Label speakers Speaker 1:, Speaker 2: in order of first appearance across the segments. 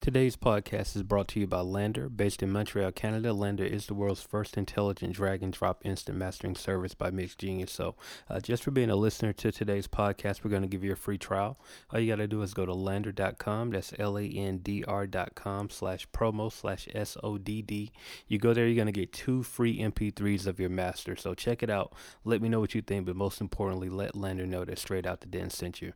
Speaker 1: Today's podcast is brought to you by LANDR. Based in Montreal, Canada, LANDR is the world's first intelligent drag and drop instant mastering service by MixGenius. So, uh, just for being a listener to today's podcast, we're going to give you a free trial. All you got to do is go to landr.com. That's L A N D R.com slash promo slash S O D D. You go there, you're going to get two free MP3s of your master. So, check it out. Let me know what you think, but most importantly, let LANDR know that Straight Out the Den sent you.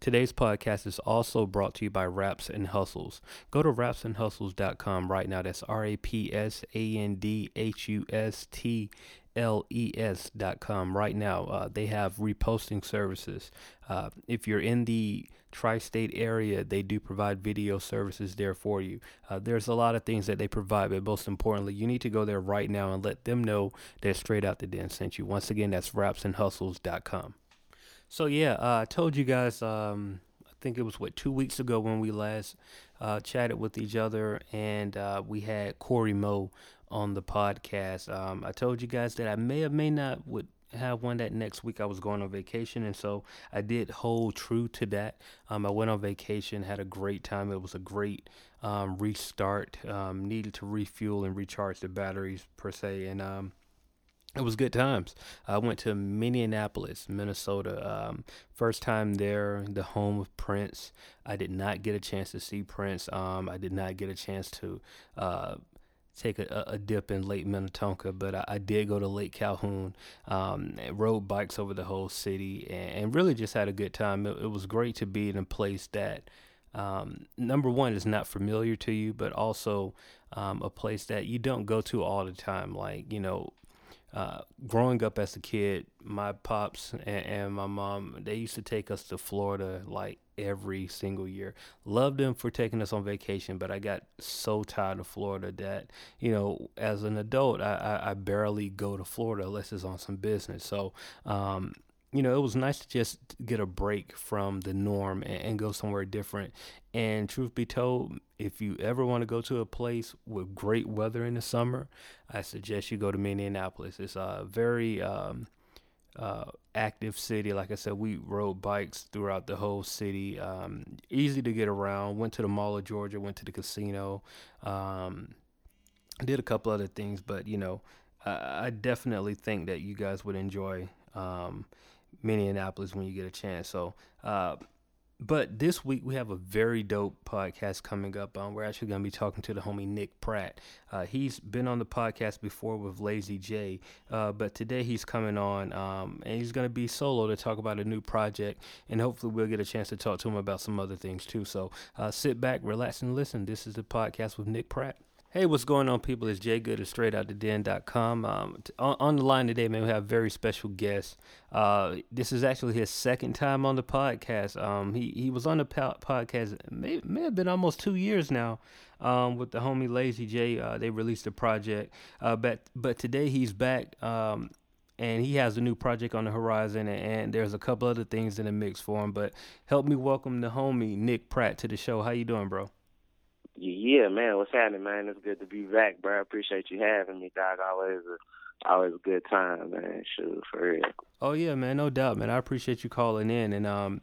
Speaker 1: Today's podcast is also brought to you by Raps and Hustles. Go to rapsandhustles.com right now. That's R A P S A N D H U S T L E S dot com right now. Uh, they have reposting services. Uh, if you're in the tri state area, they do provide video services there for you. Uh, there's a lot of things that they provide, but most importantly, you need to go there right now and let them know that Straight Out the Den sent you. Once again, that's rapsandhustles.com. So yeah, uh, I told you guys. Um, I think it was what two weeks ago when we last uh, chatted with each other, and uh, we had Corey Moe on the podcast. Um, I told you guys that I may or may not would have one that next week I was going on vacation, and so I did hold true to that. Um, I went on vacation, had a great time. It was a great um, restart. Um, needed to refuel and recharge the batteries per se, and um, it was good times. I went to Minneapolis, Minnesota. Um, first time there, the home of Prince. I did not get a chance to see Prince. Um, I did not get a chance to uh, take a, a, dip in Lake Minnetonka, but I, I did go to Lake Calhoun, um, rode bikes over the whole city, and, and, really just had a good time. It, it was great to be in a place that. Um, number one is not familiar to you, but also um, a place that you don't go to all the time. Like, you know, uh, growing up as a kid, my pops and, and, my mom, they used to take us to Florida like every single year. Loved them for taking us on vacation, but I got so tired of Florida that, you know, as an adult, I, I, I barely go to Florida unless it's on some business. So, um, you know, it was nice to just get a break from the norm and, and, go somewhere different. And truth be told, if you ever want to go to a place with great weather in the summer, I suggest you go to Minneapolis. It's a very um, uh, active city. Like I said, we rode bikes throughout the whole city. Um, easy to get around. Went to the Mall of Georgia. Went to the casino. Um, did a couple other things, but you know, I, I definitely think that you guys would enjoy. Um, Minneapolis when you get a chance. So, uh, but this week we have a very dope podcast coming up. Um, we're actually going to be talking to the homie Nick Pratt. Uh, he's been on the podcast before with Lazy J, uh, but today he's coming on um, and he's going to be solo to talk about a new project. And hopefully we'll get a chance to talk to him about some other things too. So uh, sit back, relax, and listen. This is the podcast with Nick Pratt. Hey, what's going on, people? It's Jay Good of StraightOutTheDen.com. Um, on, on the line today, man, we have a very special guest. Uh, this is actually his second time on the podcast. Um, he he was on the po- podcast, may, may have been almost two years now, um, with the homie Lazy J. Uh, they released a project, uh, but but today he's back. Um, and he has a new project on the horizon, and there's a couple other things in the mix for him. But help me welcome the homie Nick Pratt to the show. How you doing, bro?
Speaker 2: Yeah, man, what's happening, man? It's good to be back, bro. I appreciate you having me, dog. Always a always a good time, man. Shoot, for real.
Speaker 1: Oh yeah, man, no doubt, man. I appreciate you calling in, and um,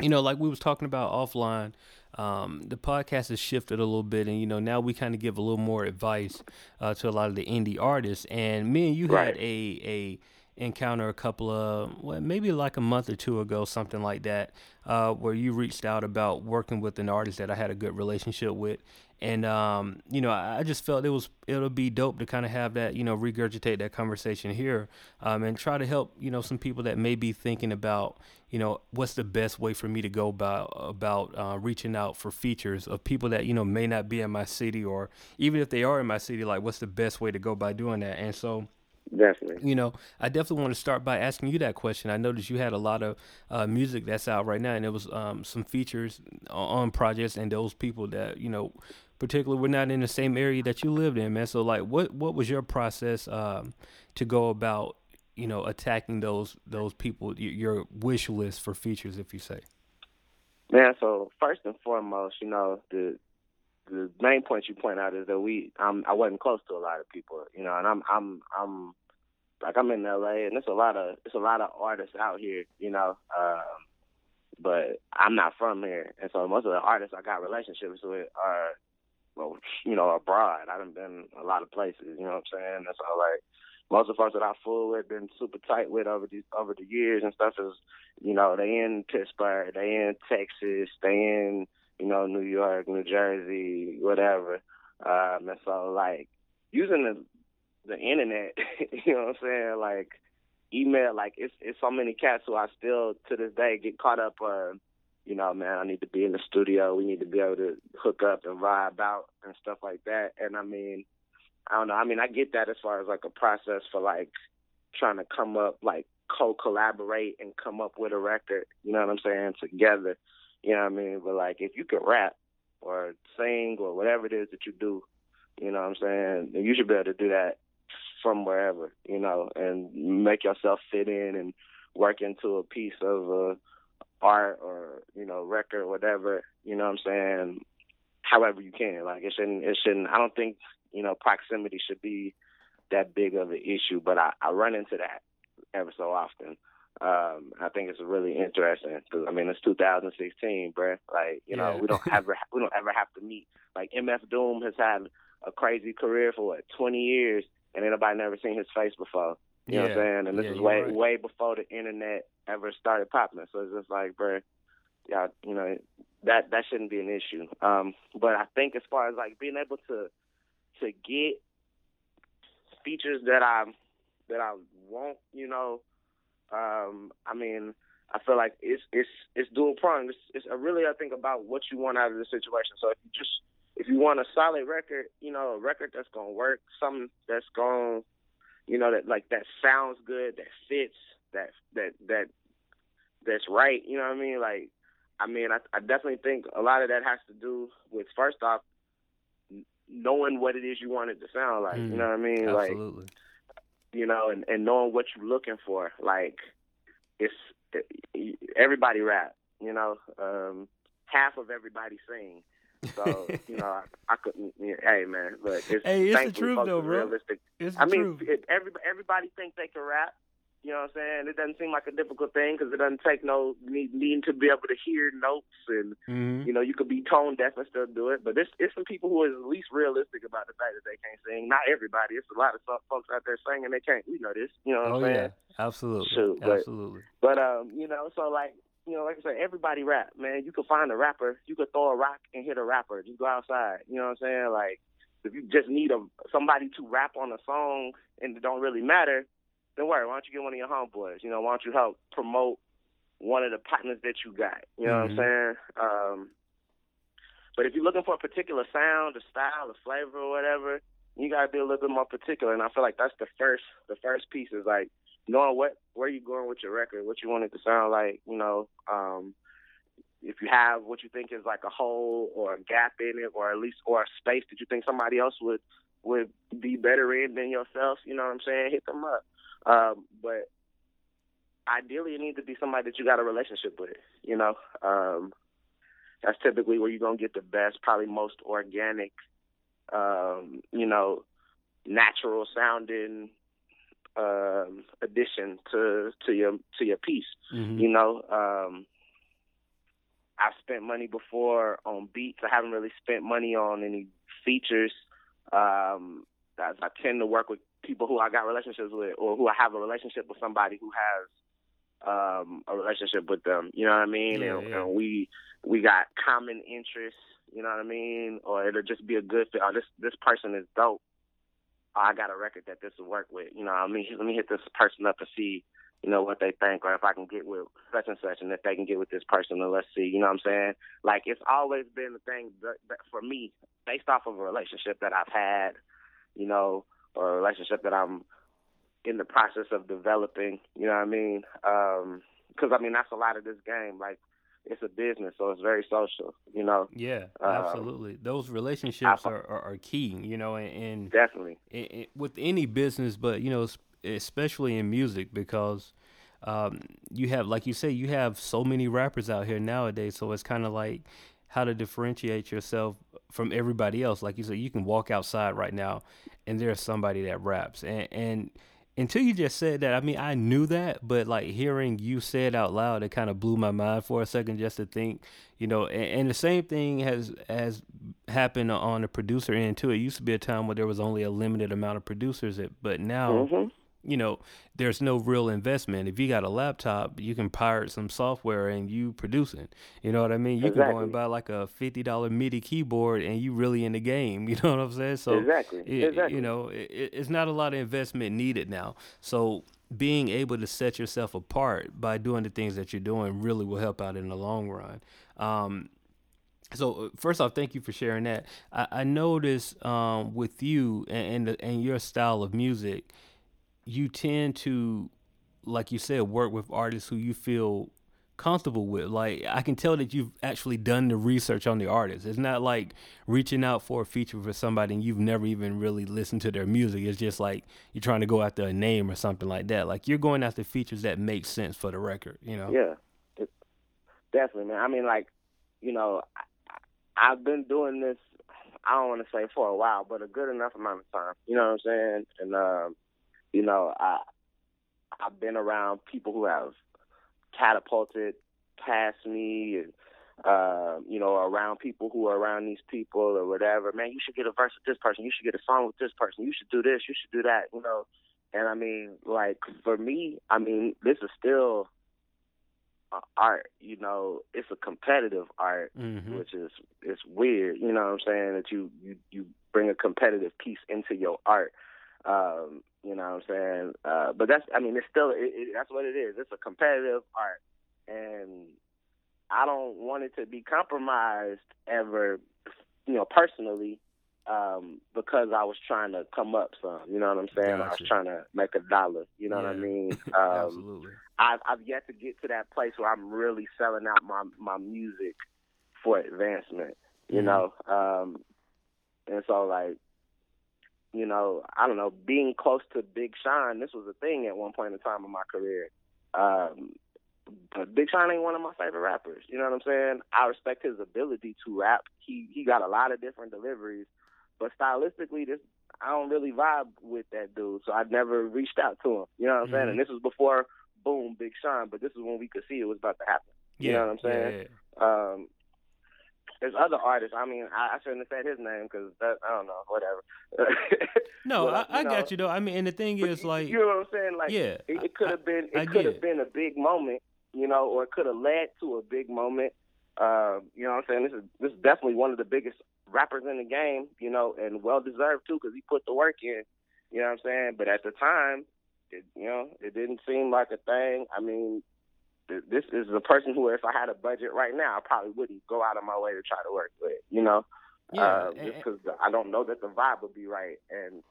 Speaker 1: you know, like we was talking about offline, um, the podcast has shifted a little bit, and you know, now we kind of give a little more advice uh, to a lot of the indie artists. And me and you right. had a a encounter a couple of well, maybe like a month or two ago, something like that, uh, where you reached out about working with an artist that I had a good relationship with, and um, you know, I, just felt it was it'll be dope to kind of have that, you know, regurgitate that conversation here, um, and try to help you know some people that may be thinking about you know what's the best way for me to go about about uh, reaching out for features of people that you know may not be in my city or even if they are in my city, like what's the best way to go by doing that, and so
Speaker 2: Definitely.
Speaker 1: You know, I definitely want to start by asking you that question. I noticed you had a lot of uh, music that's out right now, and there was um, some features on projects and those people that you know, particularly we're not in the same area that you lived in, man. So, like, what what was your process um, to go about, you know, attacking those those people, your wish list for features, if you say?
Speaker 2: Man, so first and foremost, you know, the the main point you point out is that we um I wasn't close to a lot of people, you know, and I'm I'm I'm like I'm in LA and there's a lot of there's a lot of artists out here, you know, um but I'm not from here, and so most of the artists I got relationships with are, well, you know, abroad. I've been a lot of places. You know what I'm saying? And so like most of folks that I fool with, been super tight with over the over the years and stuff is, you know, they in Pittsburgh, they in Texas, they in, you know, New York, New Jersey, whatever. Um, and so like using the the internet, you know what I'm saying, like email, like it's it's so many cats who I still to this day get caught up on. You know, man, I need to be in the studio. We need to be able to hook up and vibe out and stuff like that. And I mean, I don't know. I mean, I get that as far as like a process for like trying to come up, like co-collaborate and come up with a record. You know what I'm saying? Together. You know what I mean? But like, if you can rap or sing or whatever it is that you do, you know what I'm saying? You should be able to do that from wherever, you know, and make yourself fit in and work into a piece of uh, art or you know record or whatever. You know what I'm saying? However you can. Like it shouldn't. It shouldn't. I don't think you know proximity should be that big of an issue, but I, I run into that ever so often. Um, I think it's really interesting because I mean it's 2016, bruh. Like you know we don't ever we don't ever have to meet. Like MF Doom has had a crazy career for what 20 years, and anybody never seen his face before. You yeah. know what I'm saying? And this
Speaker 1: yeah,
Speaker 2: is way
Speaker 1: right.
Speaker 2: way before the internet ever started popping. So it's just like, bro, yeah, you know, that that shouldn't be an issue. Um, but I think as far as like being able to to get features that I that I want, you know, um, I mean, I feel like it's it's it's dual pronged. It's, it's really I think about what you want out of the situation. So if you just if you want a solid record, you know, a record that's gonna work, something that's gonna, you know, that like that sounds good, that fits, that that that that's right. You know what I mean? Like, I mean, I, I definitely think a lot of that has to do with first off knowing what it is you want it to sound like.
Speaker 1: Mm,
Speaker 2: you know what I mean?
Speaker 1: Absolutely.
Speaker 2: Like, you know, and and knowing what you're looking for. Like, it's everybody rap. You know, um, half of everybody sing. So you know, I, I couldn't. Yeah, hey man, but it's,
Speaker 1: hey, it's the truth though, bro.
Speaker 2: Realistic.
Speaker 1: It's
Speaker 2: I
Speaker 1: the
Speaker 2: mean,
Speaker 1: truth.
Speaker 2: it, everybody everybody thinks they can rap. You know what I'm saying? It doesn't seem like a difficult thing because it doesn't take no need, needing to be able to hear notes and
Speaker 1: Mhm.
Speaker 2: you know you could be tone deaf and still do it. But there's it's some people who are at least realistic about the fact that they can't sing. Not everybody. It's a lot of folks out there singing they can't. We know this. You know what
Speaker 1: Oh
Speaker 2: I'm saying?
Speaker 1: Oh, yeah, absolutely,
Speaker 2: Shoot, but-
Speaker 1: absolutely.
Speaker 2: But um, you know, so like you know, like I said, everybody rap, man. You could find a rapper, you could throw a rock and hit a rapper. Just go outside. You know what I'm saying? Like if you just need a somebody to rap on a song and it don't really matter, then worry. Why don't you get one of your homeboys? You know, why don't you help promote one of the partners that you got? You know
Speaker 1: Mhm.
Speaker 2: what I'm saying? Um, but if you're looking for a particular sound, a style, a flavor, or whatever, you gotta be a little bit more particular. And I feel like that's the first the first piece is like knowing what where you going with your record, what you want it to sound like, you know, um, if you have what you think is like a hole or a gap in it or at least or a space that you think somebody else would would be better in than yourself, you know what I'm saying? Hit them up. Um, but ideally it needs to be somebody that you got a relationship with, you know. Um that's typically where you're gonna get the best, probably most organic, um, you know, natural sounding um addition to to your to your piece.
Speaker 1: Mhm.
Speaker 2: You know, um I've spent money before on beats. I haven't really spent money on any features. Um I, I tend to work with people who I got relationships with or who I have a relationship with somebody who has um a relationship with them. You know what I mean?
Speaker 1: Yeah,
Speaker 2: and,
Speaker 1: yeah.
Speaker 2: and we we got common interests, you know what I mean? Or it'll just be a good fit. Oh, this this person is dope. Oh, I got a record that this will work with. You know, I mean, let me hit this person up and see, you know, what they think, or if I can get with such and such, and if they can get with this person, and let's see. You know what I'm saying? Like it's always been the thing that, that for me, based off of a relationship that I've had, you know, or a relationship that I'm in the process of developing. You know what I mean? Because I mean that's a lot of this game. Like it's a business, so it's very social. You know,
Speaker 1: Yeah,
Speaker 2: Um,
Speaker 1: absolutely. Those relationships
Speaker 2: I-
Speaker 1: are, are, are key, you know, and, and
Speaker 2: definitely.
Speaker 1: with any business, but you know, especially in music, because um, you have, like you say, you have so many rappers out here nowadays. So it's kind of like how to differentiate yourself from everybody else. Like you said, you can walk outside right now, and there's somebody that raps, and and until you just said that, I mean, I knew that, but like hearing you say it out loud, it kind of blew my mind for a second just to think, you know. And, and, the same thing has has happened on the producer end too. It used to be a time where there was only a limited amount of producers, but now. Mm-hmm you know, there's no real investment. If you got a laptop, you can pirate some software and you producing. You know what I mean? You exactly. can go and buy like a fifty dollar MIDI keyboard and you really in the game. You know what I'm saying? So
Speaker 2: exactly,
Speaker 1: it,
Speaker 2: exactly.
Speaker 1: You know, it, it's not a lot of investment needed now. So being able to set yourself apart by doing the things that you're doing really will help out in the long run. Um, so uh, first off, thank you for sharing that. I, I noticed um, with you and and, the, and your style of music you tend to, like you said, work with artists who you feel comfortable with. Like I can tell that you've actually done the research on the artist. It's not like reaching out for a feature for somebody and you've never even really listened to their music. It's just like you're trying to go after a name or something like that. Like you're going after features that make sense for the record. You know?
Speaker 2: Yeah, it, definitely, man. I mean, like you know, I, I've been doing this. I don't want to say for a while, but a good enough amount of time. You know what I'm saying? And um, you know, I I've been around people who have catapulted past me and uh, you know, around people who are around these people or whatever. Man, you should get a verse with this person. You should get a song with this person. You should do this. You should do that. You know, and I mean, like for me, I mean, this is still art. You know, it's a competitive art, mm-hmm. which is it's weird. You know what I'm saying? That you you you bring a competitive piece into your art. Um, you know what I'm saying? Uh, but that's, I mean, it's still, it, it, that's what it is. It's a competitive art. And I don't want it to be compromised ever, you know, personally, um, because I was trying to come up some, you know what I'm saying? Gotcha. I was trying to make a dollar, you know yeah. what I mean?
Speaker 1: Um, Absolutely.
Speaker 2: I've, I've yet to get to that place where I'm really selling out my, my music for advancement, you mm-hmm. know? Um, and so like, you know, I don't know, being close to Big Sean, this was a thing at one point in time in my career. Um, but Big Sean ain't one of my favorite rappers. You know what I'm saying? I respect his ability to rap. He he got a lot of different deliveries, but stylistically, this I don't really vibe with that dude. So I never reached out to him. You know what I'm mm-hmm. saying? And this was before boom Big Sean, but this is when we could see it was about to happen. Yeah, You know what I'm saying? Yeah, yeah. Um, there's other artists. I mean, I, I shouldn't have said his name because I don't know, whatever.
Speaker 1: no, but, I, I know, got you though. I mean, and the thing is, like,
Speaker 2: you know what I'm saying? Like,
Speaker 1: yeah,
Speaker 2: it, it could have been, it could have been a big moment, you know, or it could have led to a big moment. Uh, you know what I'm saying? This is this is definitely one of the biggest rappers in the game, you know, and well deserved too because he put the work in. You know what I'm saying? But at the time, it, you know, it didn't seem like a thing. I mean, this is a person who, if I had a budget right now, I probably wouldn't go out of my way to try to work with. You know,
Speaker 1: yeah, uh,
Speaker 2: just because I don't know that the vibe would be right, and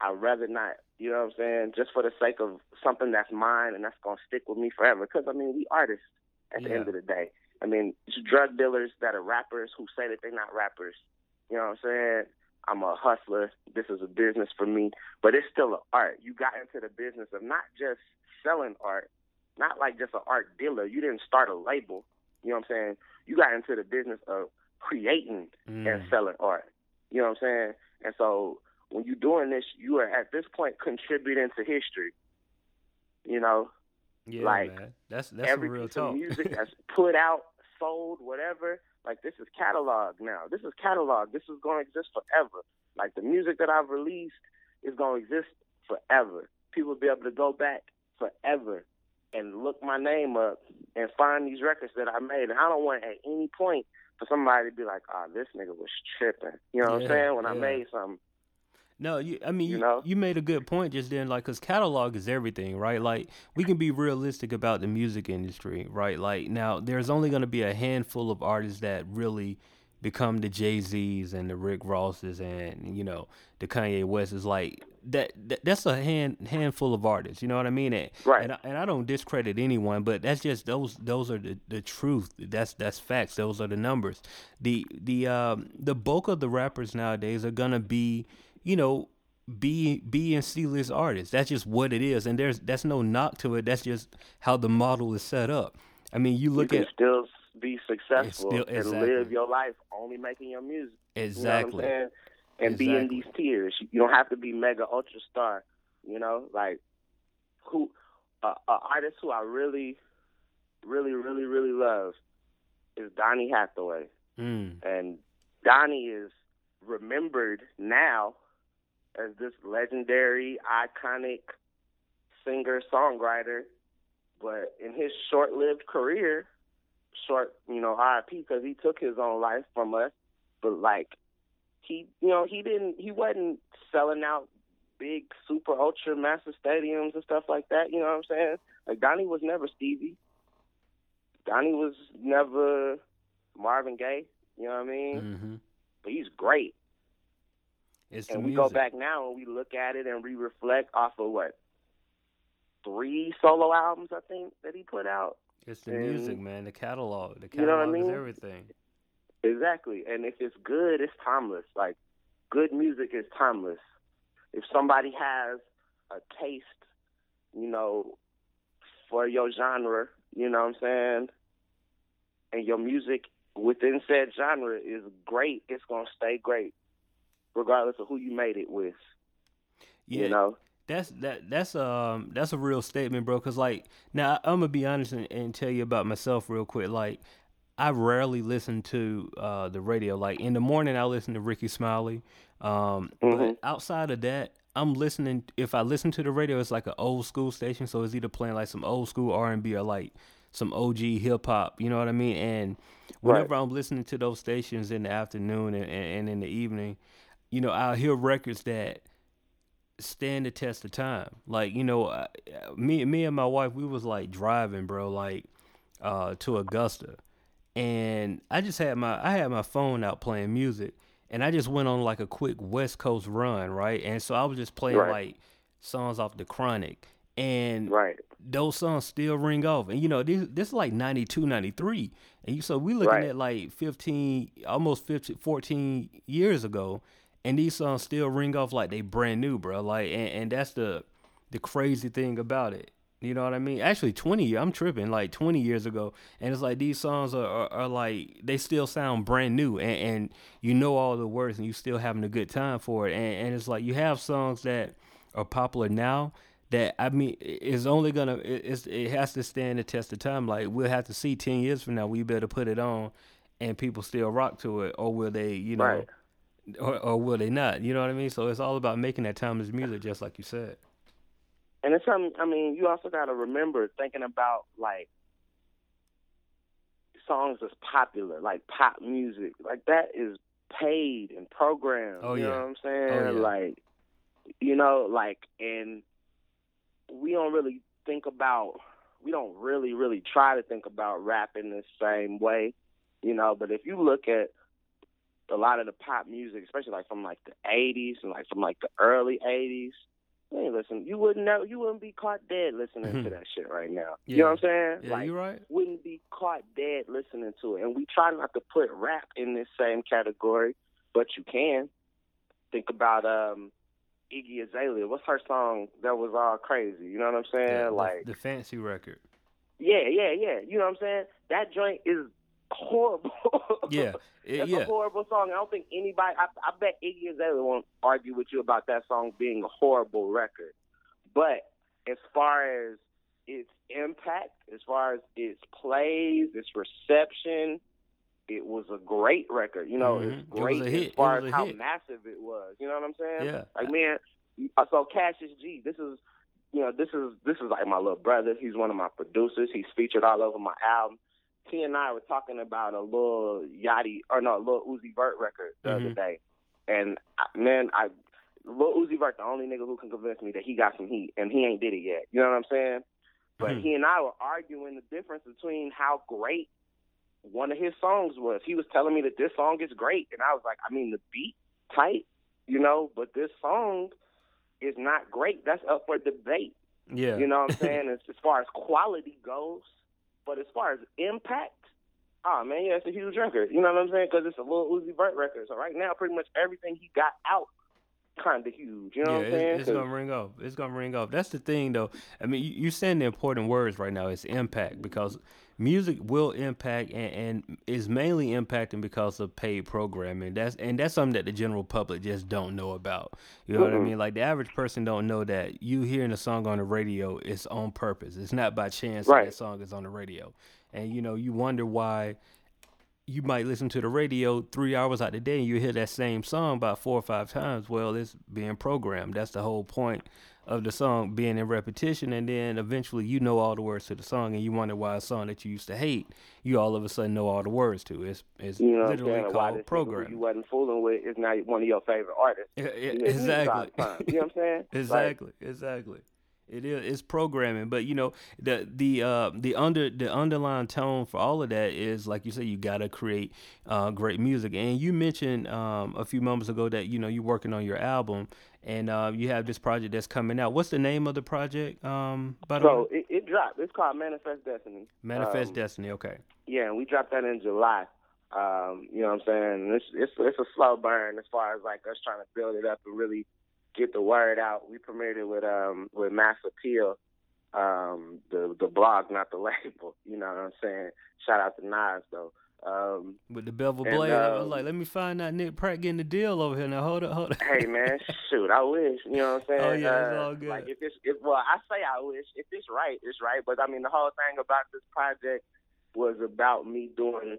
Speaker 2: I'd rather not. You know what I'm saying? Just for the sake of something that's mine and that's gonna stick with me forever. Because I mean, we artists at the end of the day. I mean, it's drug dealers that are rappers who say that they're not rappers. You know what I'm saying? I'm a hustler. This is a business for me, but it's still an art. You got into the business of not just selling art, not like just an art dealer. You didn't start a label. You know what I'm saying? You got into the business of creating mm. and selling art. You know what I'm saying? And so when you're doing this, you are at this point contributing to history. You know,
Speaker 1: yeah,
Speaker 2: like
Speaker 1: man. that's that's
Speaker 2: every
Speaker 1: real
Speaker 2: piece
Speaker 1: talk.
Speaker 2: of music that's put out, sold, whatever. Like this is catalog now. This is catalog. This is going to exist forever. Like the music that I've released is going to exist forever. People will be able to go back forever and look my name up and find these records that I made. And I don't want at any point for somebody to be like, "Oh, this nigga was tripping." You know what I'm saying? When yeah. I made something.
Speaker 1: No, you. I mean,
Speaker 2: you,
Speaker 1: you,
Speaker 2: know?
Speaker 1: you made a good point just then, like, cause catalog is everything, right? Like, we can be realistic about the music industry, right? Like, now there's only going to be a handful of artists that really become the Jay Z's and the Rick Rosses and you know the Kanye Wests. Like, that, that that's a hand handful of artists. You know what I mean? And,
Speaker 2: right.
Speaker 1: And I, and I don't discredit anyone, but that's just those those are the, the truth. That's that's facts. Those are the numbers. The the um the bulk of the rappers nowadays are gonna be you know B B and C list artists. That's just what it is, and there's that's no knock to it. That's just how the model is set up. I mean, you look
Speaker 2: you
Speaker 1: at
Speaker 2: still be successful
Speaker 1: still, exactly.
Speaker 2: and live your life only making your music.
Speaker 1: Exactly.
Speaker 2: You know and exactly. be in these tiers. You don't have to be mega ultra star. You know, like who uh, an artist who I really, really, really, really love is Donny Hathaway,
Speaker 1: Mm.
Speaker 2: and Donny is remembered now as this legendary, iconic singer songwriter. But in his short-lived career, short, you know, RIP because he took his own life from us. But like, he, you know, he didn't, he wasn't selling out big, super, ultra, massive stadiums and stuff like that. You know what I'm saying? Like Donny was never Stevie. Donny was never Marvin Gaye. You know what I mean?
Speaker 1: Mm-hmm.
Speaker 2: But he's great.
Speaker 1: It's
Speaker 2: And we
Speaker 1: music.
Speaker 2: go back now and we look at it and we reflect off of what three solo albums I think that he put out.
Speaker 1: It's the
Speaker 2: and-
Speaker 1: music, man. The catalog. The catalog
Speaker 2: You know what I
Speaker 1: is everything.
Speaker 2: Exactly. And if it's good, it's timeless. Like good music is timeless. If somebody has a taste, you know, for your genre, you know what I'm saying? And your music within said genre is great, it's gonna stay great. Regardless of who you made it with.
Speaker 1: Yeah,
Speaker 2: You know?
Speaker 1: that's that. That's um that's a real statement, bro. Cause like now I'm gonna be honest and, and tell you about myself real quick. Like I rarely listen to uh the radio. Like in the morning I listen to Rickey Smiley. Um, but
Speaker 2: Mhm.
Speaker 1: outside of that. I'm listening. If I listen to the radio, it's like an old school station, so it's either playing like some old school R and B or like some OG hip hop. You know what I mean? And whenever I'm listening to those stations in the afternoon and, and, and in the evening, you know, I'll hear records that stand the test of time. Like, you know, I- me me and my wife, we was like driving, bro, like uh to Augusta. And I just had my I had my phone out playing music and I just went on like a quick West Coast run, right? And so I was just playing
Speaker 2: Right.
Speaker 1: like songs off the Chronic. And
Speaker 2: Right.
Speaker 1: those songs still ring off. And you know, this this is like 92, 93. And you so we looking
Speaker 2: Right.
Speaker 1: at like 15 almost 15 14 years ago and these songs still ring off like they brand new, bro. Like and, and that's the the crazy thing about it. You know what I mean? Actually, 20 I'm tripping like 20 years ago. And it's like these songs are, are, are like they still sound brand new and, and you know all the words and you're still having a good time for it. And, and it's like you have songs that are popular now that I mean it's only gonna it, it's, it has to stand the test of time. Like we'll have to see ten years from now, we better put it on, and people still rock to it, or will they, you know,
Speaker 2: Right.
Speaker 1: or, or will they not? You know what I mean? So it's all about making that timeless music, just like you said.
Speaker 2: And it's something. I mean, you also got to remember thinking about like songs that's popular, like pop music, like that is paid and programmed.
Speaker 1: Oh,
Speaker 2: you
Speaker 1: yeah.
Speaker 2: know what I'm saying?
Speaker 1: Oh, yeah.
Speaker 2: Like, you know, like, and we don't really think about. We don't really, really try to think about rap in the same way, you know. But if you look at a lot of the pop music, especially like from like the '80s and like from like the early '80s, you ain't listen. You wouldn't know. You wouldn't be caught dead listening to that shit right now. You know what I'm saying?
Speaker 1: Yeah,
Speaker 2: like,
Speaker 1: you're right.
Speaker 2: wouldn't be caught dead listening to it. And we try not to put rap in this same category, but you can. Think about um Iggy Azalea. What's her song that was all crazy? You know what I'm saying?
Speaker 1: Yeah, the-
Speaker 2: like
Speaker 1: the, fancy record.
Speaker 2: yeah, yeah, yeah. You know what I'm saying? That joint is horrible.
Speaker 1: Yeah,
Speaker 2: It's
Speaker 1: yeah.
Speaker 2: a horrible song. I don't think anybody. I, I bet Iggy Azalea won't argue with you about that song being a horrible record. But as far as its impact, as far as its plays, its reception, it was a great record. You know,
Speaker 1: Mhm.
Speaker 2: it's
Speaker 1: It was
Speaker 2: great
Speaker 1: a
Speaker 2: as
Speaker 1: hit. It
Speaker 2: far as how
Speaker 1: hit.
Speaker 2: massive it was. You know what I'm saying?
Speaker 1: Yeah.
Speaker 2: Like man, so Cassius G. This is. You know, this is this is like my little brother. He's one of my producers. He's featured all over my album he and I were talking about a Lil Yachty or no, a Lil Uzi Vert record the other
Speaker 1: Mhm.
Speaker 2: day, and I, man, I Lil Uzi Vert the only nigga who can convince me that he got some heat, and he ain't did it yet. You know what I'm saying? But
Speaker 1: Mhm.
Speaker 2: he and I were arguing the difference between how great one of his songs was. He was telling me that this song is great, and I was like, I mean, the beat tight, you know, but this song is not great. That's up for debate.
Speaker 1: Yeah.
Speaker 2: You know what I'm saying? as, as far as quality goes, but as far as impact, oh man, yeah, it's a huge record. You know what I'm saying? Because it's a Lil Uzi Vert record. So right now, pretty much everything he got out, kind of huge. You know
Speaker 1: yeah,
Speaker 2: what I'm saying?
Speaker 1: it's, gonna ring off. It's gonna ring off. That's the thing, though. I mean, you, you saying the important words right now. It's impact because music will impact and, and is mainly impacting because of paid programming. That's and that's something that the general public just don't know about. You know mm-hmm. what I mean? Like the average person don't know that you hearing a song on the radio is on purpose. It's not by chance right. that, that song is on the radio. And you know, you wonder why you might listen to the radio three hours out the day and you hear that same song about four or five times. Well, it's being programmed. That's the whole point of the song being in repetition, and then eventually you know all the words to the song, and you wonder why a song that you used to hate, you all of a sudden know all the words to. It's it's
Speaker 2: you know
Speaker 1: literally called program.
Speaker 2: You wasn't fooling with is now one of your favorite artists.
Speaker 1: Yeah, exactly.
Speaker 2: You know what I'm saying?
Speaker 1: exactly. Like, exactly. It is it's programming, but you know the the uh, the under the underlying tone for all of that is like you say, you gotta create uh, great music. And you mentioned um, a few moments ago that you know you're working on your album, and uh, you have this project that's coming out. What's the name of the project? Um,
Speaker 2: by the so way? It, it dropped. It's called Manifest Destiny.
Speaker 1: Manifest um, Destiny. Okay.
Speaker 2: Yeah, and we dropped that in July. Um, you know what I'm saying? It's, it's it's a slow burn as far as like us trying to build it up and really get the word out. We premiered it with um with Mass Appeal, um, the the blog, not the label. You know what I'm saying? Shout out to Nas though. Um,
Speaker 1: with the bevel blade, um, I was um, like, let me find out Nick Pratt getting the deal over here. Now hold up, hold up.
Speaker 2: hey man, shoot, I wish. You know what I'm saying?
Speaker 1: Oh yeah,
Speaker 2: uh,
Speaker 1: it's all good.
Speaker 2: Like if it's if well, I say I wish. If it's right, it's right. But I mean, the whole thing about this project was about me doing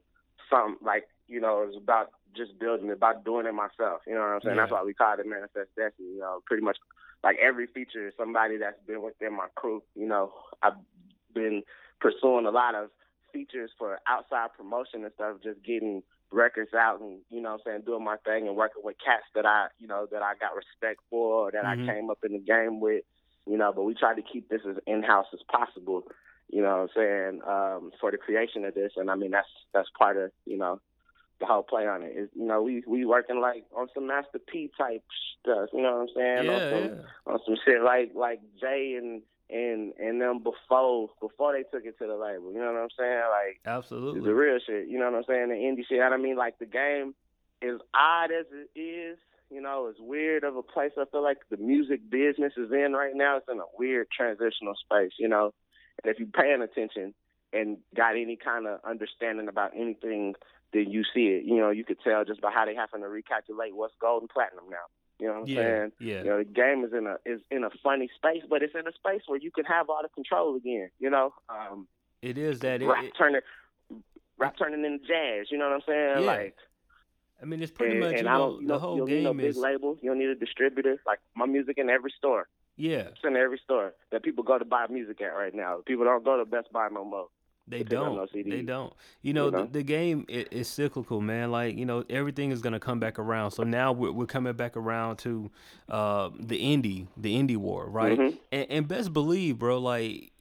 Speaker 2: something like you know, it was about just building it, about doing it myself. You know what I'm saying? Yeah. That's why we call it Manifest Destiny. You know, pretty much like every feature is somebody that's been within my crew. You know, I've been pursuing a lot of features for outside promotion and stuff, just getting records out and, you know what I'm saying, doing my thing and working with cats that I, you know, that I got respect for, that mm-hmm. I came up in the game with, you know, but we try to keep this as in-house as possible, you know what I'm saying, um, for the creation of this. And I mean, that's, that's part of, you know, whole play on it. Is you know we we working like on some Master P type stuff. You know what I'm saying?
Speaker 1: Yeah,
Speaker 2: on some on some shit like like Jay and and and them before before they took it to the label. You know what I'm saying? Like
Speaker 1: absolutely
Speaker 2: the real shit. You know what I'm saying? The indie shit. I mean, like the game is odd as it is. You know, it's weird of a place. I feel like the music business is in right now. It's in a weird transitional space. You know, and if you're paying attention and got any kind of understanding about anything then you see it. You know, you could tell just by how they having to recalculate what's gold and platinum now. You know what I'm
Speaker 1: yeah,
Speaker 2: saying?
Speaker 1: Yeah.
Speaker 2: You know, the game is in a is in a funny space, but it's in a space where you can have all the control again. You know. Um,
Speaker 1: it is that
Speaker 2: rap
Speaker 1: it,
Speaker 2: turning rap turning into jazz. You know what I'm saying?
Speaker 1: Yeah.
Speaker 2: Like.
Speaker 1: I mean, it's pretty
Speaker 2: and,
Speaker 1: much
Speaker 2: and
Speaker 1: you know,
Speaker 2: I don't, you
Speaker 1: the whole game
Speaker 2: need no big
Speaker 1: is
Speaker 2: label. You don't need a distributor. Like my music in every store.
Speaker 1: Yeah,
Speaker 2: it's in every store that people go to buy music at right now. People don't go to Best Buy no more.
Speaker 1: They don't. They don't. You know, you know? The, the, game is, is, cyclical, man. Like you know, everything is gonna come back around. So now we're, we're coming back around to uh, the indie, the indie war, right?
Speaker 2: Mm-hmm.
Speaker 1: And, and best believe, bro, like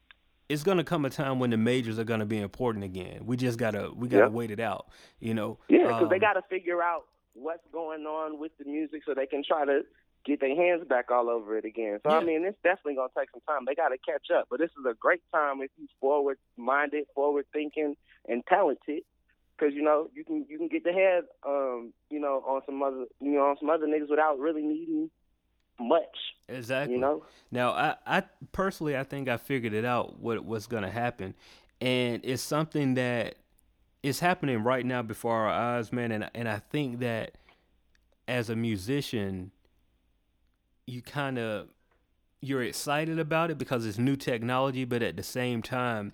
Speaker 1: it's gonna come a time when the majors are gonna be important again. We just gotta we gotta yep. wait it out. You know.
Speaker 2: Yeah, because
Speaker 1: um,
Speaker 2: they gotta figure out what's going on with the music so they can try to get their hands back all over it again. So
Speaker 1: yeah.
Speaker 2: I mean, it's definitely gonna take some time. They got to catch up, but this is a great time if you're forward minded, forward thinking, and talented. Because you know you can you can get the head, um, you know, on some other you know on some other niggas without really needing much.
Speaker 1: Exactly.
Speaker 2: You know.
Speaker 1: Now, I I personally I think I figured it out what what's gonna happen, and it's something that is happening right now before our eyes, man. And and I think that as a musician, you kind of you're excited about it because it's new technology, but at the same time,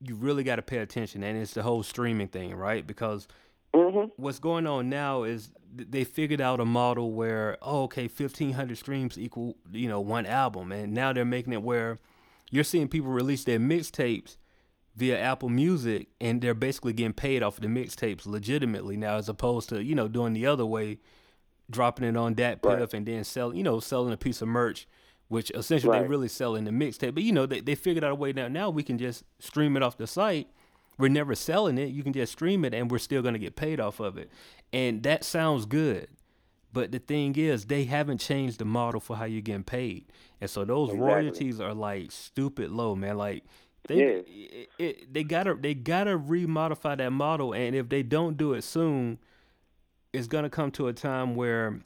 Speaker 1: you really got to pay attention, and it's the whole streaming thing, right? Because
Speaker 2: mm-hmm.
Speaker 1: what's going on now is they figured out a model where oh, okay, 1500 streams equal you know one album, and now they're making it where you're seeing people release their mixtapes via Apple Music, and they're basically getting paid off of the mixtapes legitimately now, as opposed to you know doing the other way dropping it on DatPiff right. and then selling, you know, selling a piece of merch, which essentially right. they really sell in the mixtape. But you know, they they figured out a way now. Now we can just stream it off the site. We're never selling it. You can just stream it, and we're still gonna get paid off of it. And that sounds good. But the thing is, they haven't changed the model for how you're getting paid, and so those
Speaker 2: exactly.
Speaker 1: royalties are like stupid low, man. Like they
Speaker 2: yeah.
Speaker 1: it, it, they gotta they gotta remodify that model, and if they don't do it soon, it's gonna come to a time where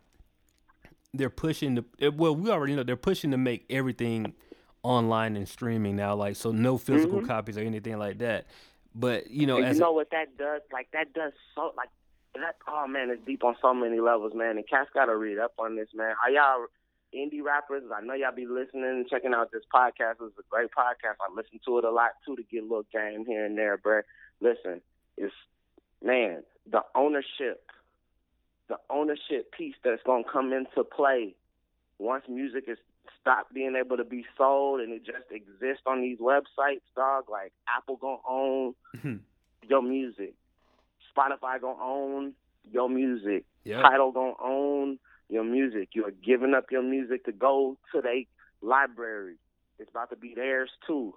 Speaker 1: they're pushing the well, we already know they're pushing to make everything online and streaming now. Like so, no physical
Speaker 2: Mhm.
Speaker 1: copies or anything like that. But you know,
Speaker 2: and
Speaker 1: as
Speaker 2: you
Speaker 1: a-
Speaker 2: know what that does? Like that does so like that. Oh man, it's deep on so many levels, man. And Cass got to read up on this, man. How y'all indie rappers? I know y'all be listening, checking out this podcast. It's a great podcast. I listen to it a lot too to get a little game here and there, bruh. Listen, it's man the ownership, the ownership piece that's gonna come into play once music is stopped being able to be sold and it just exists on these websites, dog. Like Apple gonna own mm-hmm. your music. Spotify gonna own your music. Tidal gonna own your music. You're giving up your music to go to their library. It's about to be theirs too.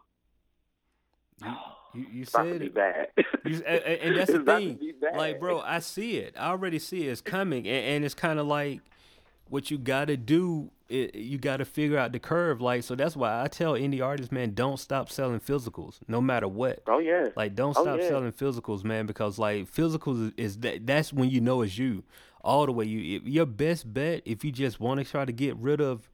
Speaker 1: You, you, you
Speaker 2: It's about to
Speaker 1: said it.
Speaker 2: bad.
Speaker 1: You, and, and that's the thing. Like, bro, I see it. I already see it. It's coming, and, and it's kind of like what you got to do. It, you got to figure out the curve. Like, so that's why I tell indie artists, man, don't stop selling physicals, no matter what.
Speaker 2: Oh yeah.
Speaker 1: Like, don't
Speaker 2: Oh,
Speaker 1: stop
Speaker 2: yeah.
Speaker 1: selling physicals, man, because like physicals is, is that that's when you know it's you all the way. You your best bet if you just want to try to get rid of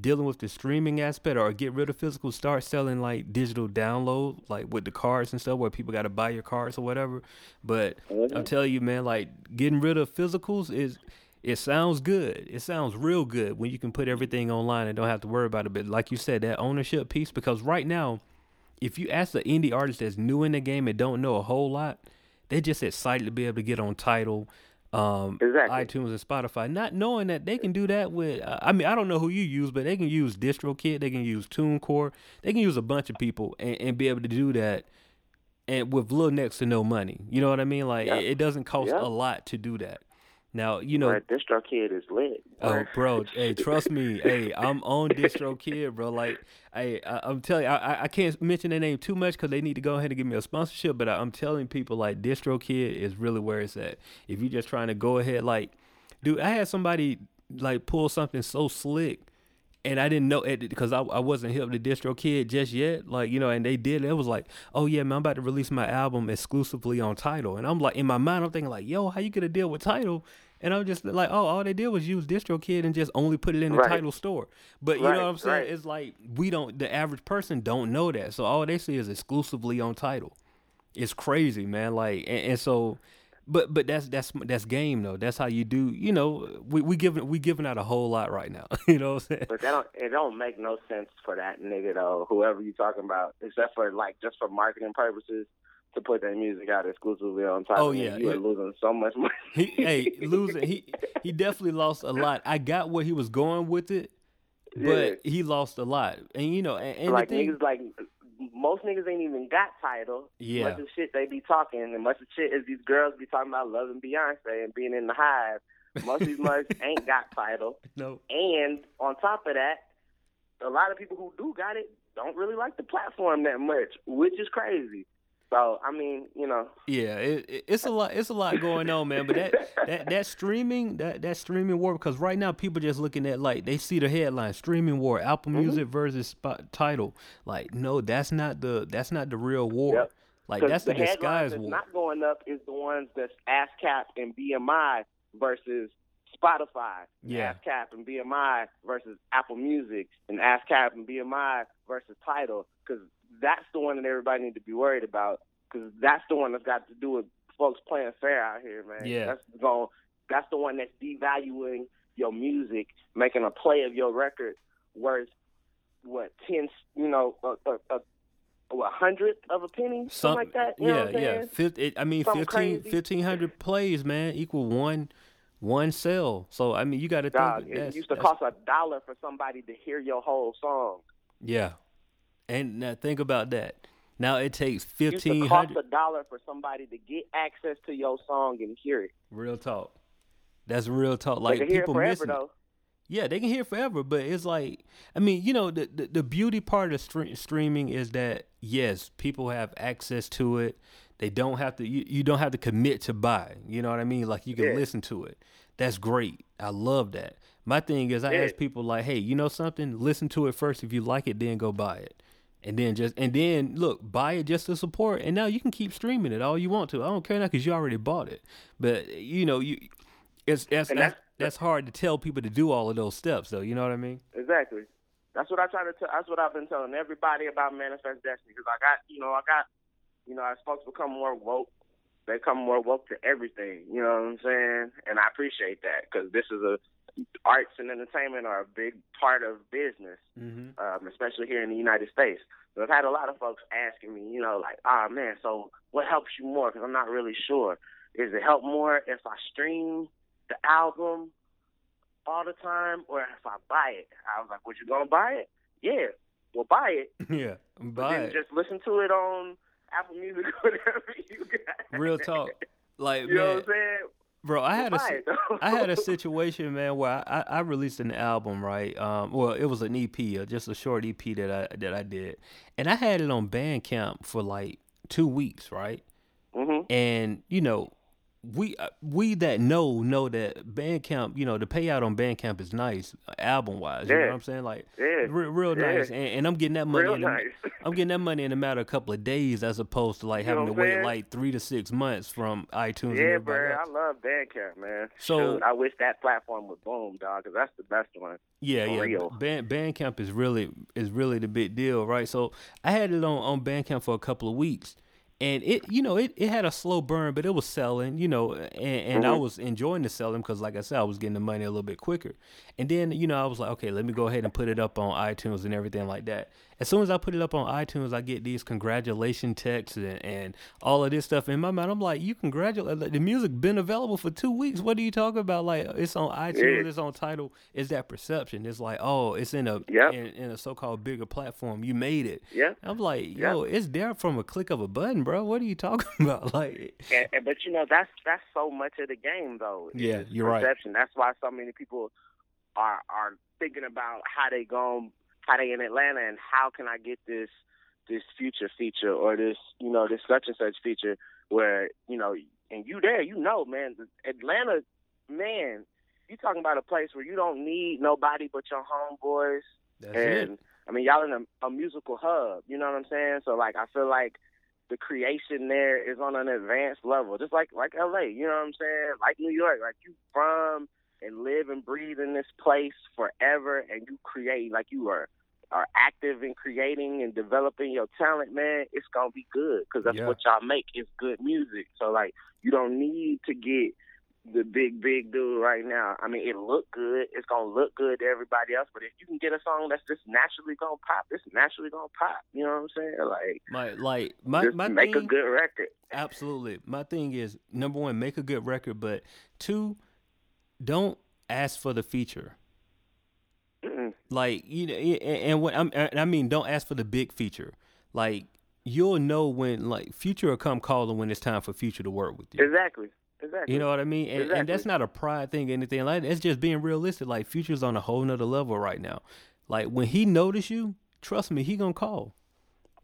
Speaker 1: dealing with the streaming aspect or get rid of physical, start selling like digital download, like with the cards and stuff, where people got to buy your cards or whatever. But
Speaker 2: Mhm.
Speaker 1: I'm telling you, man, like getting rid of physicals is. It sounds good. It sounds real good when you can put everything online and don't have to worry about it. But like you said, that ownership piece, because right now, if you ask the indie artist that's new in the game and don't know a whole lot, they're just excited to be able to get on Tidal, um,
Speaker 2: Exactly.
Speaker 1: iTunes and Spotify, not knowing that they can do that with. Uh, I mean, I don't know who you use, but they can use DistroKid, they can use TuneCore, they can use a bunch of people and, and be able to do that, and with little next to no money. You know what I mean? Like
Speaker 2: Yeah.
Speaker 1: it, it doesn't cost
Speaker 2: Yeah.
Speaker 1: a lot to do that. Now you know.
Speaker 2: Bruh, Distro Kid is lit.
Speaker 1: Oh, bro, hey, trust me, hey, I'm on DistroKid, bro. Like, hey, I, I'm telling you, I, I- can't mention their name too much because they need to go ahead and give me a sponsorship. But I, I'm telling people, like, DistroKid is really where it's at. If you're just trying to go ahead, like, dude, I had somebody like pull something so slick. And I didn't know it because I, I wasn't hip to DistroKid just yet. Like, you know, and they did. It was like, oh, yeah, man, I'm about to release my album exclusively on Tidal. And I'm like, in my mind, I'm thinking, like, yo, how you get a deal with Tidal? And I'm just like, oh, all they did was use DistroKid and just only put it in the
Speaker 2: Right.
Speaker 1: Tidal store. But you
Speaker 2: Right,
Speaker 1: know what I'm saying?
Speaker 2: right.
Speaker 1: It's like we don't. The average person don't know that. So all they see is exclusively on Tidal. It's crazy, man. Like, and, and so, but but that's that's that's game though. That's how you do. You know, we we giving we giving out a whole lot right now. you know what I'm saying?
Speaker 2: But that don't it don't make no sense for that nigga though, whoever you talking about, except for like just for marketing purposes to put that music out exclusively on top.
Speaker 1: Oh, yeah,
Speaker 2: you are
Speaker 1: yeah.
Speaker 2: losing so much money.
Speaker 1: He, hey, losing. He he definitely lost a lot. I got where he was going with it, but he lost a lot. And you know, and, and
Speaker 2: like
Speaker 1: the thing,
Speaker 2: niggas like most niggas ain't even got Tidal.
Speaker 1: Yeah.
Speaker 2: Much of shit they be talking and much of shit is these girls be talking about loving Beyonce and being in the hive. Most of these mugs ain't got Tidal.
Speaker 1: no,
Speaker 2: And on top of that, a lot of people who do got it don't really like the platform that much, which is crazy. So I mean, you know,
Speaker 1: Yeah, it, it- it's a lot. It's a lot going on, man. But that that that streaming, that that streaming war, because right now people just looking at like they see the headline, streaming war, Apple
Speaker 2: Mm-hmm.
Speaker 1: Music versus spot Tidal. Like, no, that's not the that's not the real war.
Speaker 2: Yep.
Speaker 1: Like that's the,
Speaker 2: headlines
Speaker 1: disguise war.
Speaker 2: not going up is the ones that's ASCAP and BMI versus Spotify.
Speaker 1: Yeah.
Speaker 2: ASCAP and BMI versus Apple Music and ASCAP and BMI versus Tidal because that's the one that everybody need to be worried about because that's the one that's got to do with folks playing fair out here, man.
Speaker 1: Yeah.
Speaker 2: That's going. That's the one that's devaluing your music, making a play of your record worth what ten, you know, a, a, a, hundredth of a penny, something
Speaker 1: Some-
Speaker 2: like that. You
Speaker 1: yeah, yeah. Fif- it, I mean,
Speaker 2: Something
Speaker 1: 15,
Speaker 2: crazy.
Speaker 1: 1500 plays, man, equal one one sell. So I mean, you got to
Speaker 2: Dog,
Speaker 1: think.
Speaker 2: it used to cost a dollar for somebody to hear your whole song.
Speaker 1: Yeah, and now think about that. Now it takes
Speaker 2: It
Speaker 1: fifteen
Speaker 2: to cost a dollar for somebody to get access to your song and hear it.
Speaker 1: Real talk. That's real talk.
Speaker 2: They
Speaker 1: Like
Speaker 2: can hear it
Speaker 1: people
Speaker 2: forever
Speaker 1: missing. it.
Speaker 2: though.
Speaker 1: Yeah, they can hear forever, but it's like I mean, you know, the the, the beauty part of stre- streaming is that yes, people have access to it. They don't have to. You, you don't have to commit to buy. You know what I mean? Like you can
Speaker 2: Yeah.
Speaker 1: listen to it. That's great. I love that. My thing is, I
Speaker 2: Yeah.
Speaker 1: ask people like, hey, you know something? Listen to it first. If you like it, then go buy it. And then just and then look, buy it just to support. And now you can keep streaming it all you want to. I don't care now because you already bought it. But you know you, it's that's that's,
Speaker 2: that's-
Speaker 1: hard to tell people to do all of those steps though. You know what I mean?
Speaker 2: Exactly. That's what I try to. T- that's what I've been telling everybody about Manifest Destiny because I got, you know, I got, you know, as folks become more woke, they become more woke to everything. You know what I'm saying? And I appreciate that because this is a arts and entertainment are a big part of business,
Speaker 1: Mm-hmm.
Speaker 2: um, especially here in the United States. So I've had a lot of folks asking me, you know, like, ah, man, so what helps you more? Because I'm not really sure. Is it help more if I stream the album all the time or if I buy it? I was like, would you gonna buy it? Yeah, well, buy it.
Speaker 1: Yeah,
Speaker 2: But
Speaker 1: buy it.
Speaker 2: just listen to it on Apple Music or whatever you got.
Speaker 1: Real talk. Like
Speaker 2: You know what I'm saying?
Speaker 1: Bro, I had a
Speaker 2: buy
Speaker 1: si-
Speaker 2: it, though.
Speaker 1: I had a situation, man, where I, I released an album, right? Um, well, it was an EP, uh, just a short EP that I that I did, and I had it on Bandcamp for like two weeks, right?
Speaker 2: Mhm.
Speaker 1: And you know, we uh, we that know know that Bandcamp, you know, the payout on Bandcamp is nice, album wise. You know what I'm saying? Like,
Speaker 2: Yeah.
Speaker 1: real, real
Speaker 2: Yeah.
Speaker 1: nice, and, and I'm getting that money.
Speaker 2: Real
Speaker 1: in a,
Speaker 2: nice.
Speaker 1: I'm getting that money in a matter of a couple of days, as opposed to like
Speaker 2: You
Speaker 1: having to wait
Speaker 2: saying?
Speaker 1: like three to six months from iTunes
Speaker 2: Yeah, bro.
Speaker 1: else.
Speaker 2: I love Bandcamp, man.
Speaker 1: So-
Speaker 2: Shoot, I wish that platform would boom, dog, because that's the best one.
Speaker 1: Yeah,
Speaker 2: for
Speaker 1: yeah.
Speaker 2: real.
Speaker 1: Band Bandcamp is really is really the big deal, right? So I had it on on Bandcamp for a couple of weeks, and it you know it, it had a slow burn, but it was selling, you know, and, and I
Speaker 2: Mhm.
Speaker 1: was enjoying the selling because, like I said, I was getting the money a little bit quicker. And then you know I was like, okay, let me go ahead and put it up on iTunes and everything like that. As soon as I put it up on iTunes, I get these congratulation texts and, and all of this stuff in my mind. I'm like, you congratulate like, the music been available for two weeks. What are you talking about? Like it's on iTunes,
Speaker 2: Yeah.
Speaker 1: it's on Tidal. It's that perception. It's like, oh, it's in a
Speaker 2: Yep.
Speaker 1: in, in a so called bigger platform. You made it.
Speaker 2: Yeah.
Speaker 1: I'm like, yo, it's there from a click of a button, bro. What are you talking about? Like,
Speaker 2: And, and, but you know that's that's so much of the game though.
Speaker 1: Yeah, you're right.
Speaker 2: That's why so many people are are thinking about how they go, how they in Atlanta, and how can I get this this future feature or this you know this such and such feature where you know and you there, you know, man, Atlanta, man, you talking about a place where you don't need nobody but your homeboys
Speaker 1: that's
Speaker 2: and
Speaker 1: it.
Speaker 2: I mean, y'all in a, a musical hub. You know what I'm saying? So like, I feel like the creation there is on an advanced level, just like like LA. You know what I'm saying? Like New York. Like you from and live and breathe in this place forever, and you create like you are are active in creating and developing your talent, man. It's gonna be good because that's
Speaker 1: Yeah.
Speaker 2: what y'all make. It's good music. So like, you don't need to get the big big dude right now. I mean, it look good. It's gonna look good to everybody else. But if you can get a song that's just naturally gonna pop, it's naturally gonna pop. You know what I'm saying? Like,
Speaker 1: My like my
Speaker 2: just
Speaker 1: my
Speaker 2: make
Speaker 1: thing,
Speaker 2: a good record.
Speaker 1: Absolutely. My thing is number one, make a good record, but two, don't ask for the feature. Like you know, and, when I'm, and I mean, don't ask for the big feature. Like you'll know when like future will come calling when it's time for future to work with you.
Speaker 2: Exactly. Exactly.
Speaker 1: You know what I mean? And, and that's not a pride thing, or anything like that. It's just being realistic. Like Future's on a whole nother level right now. Like when he notice you, trust me, he gonna call.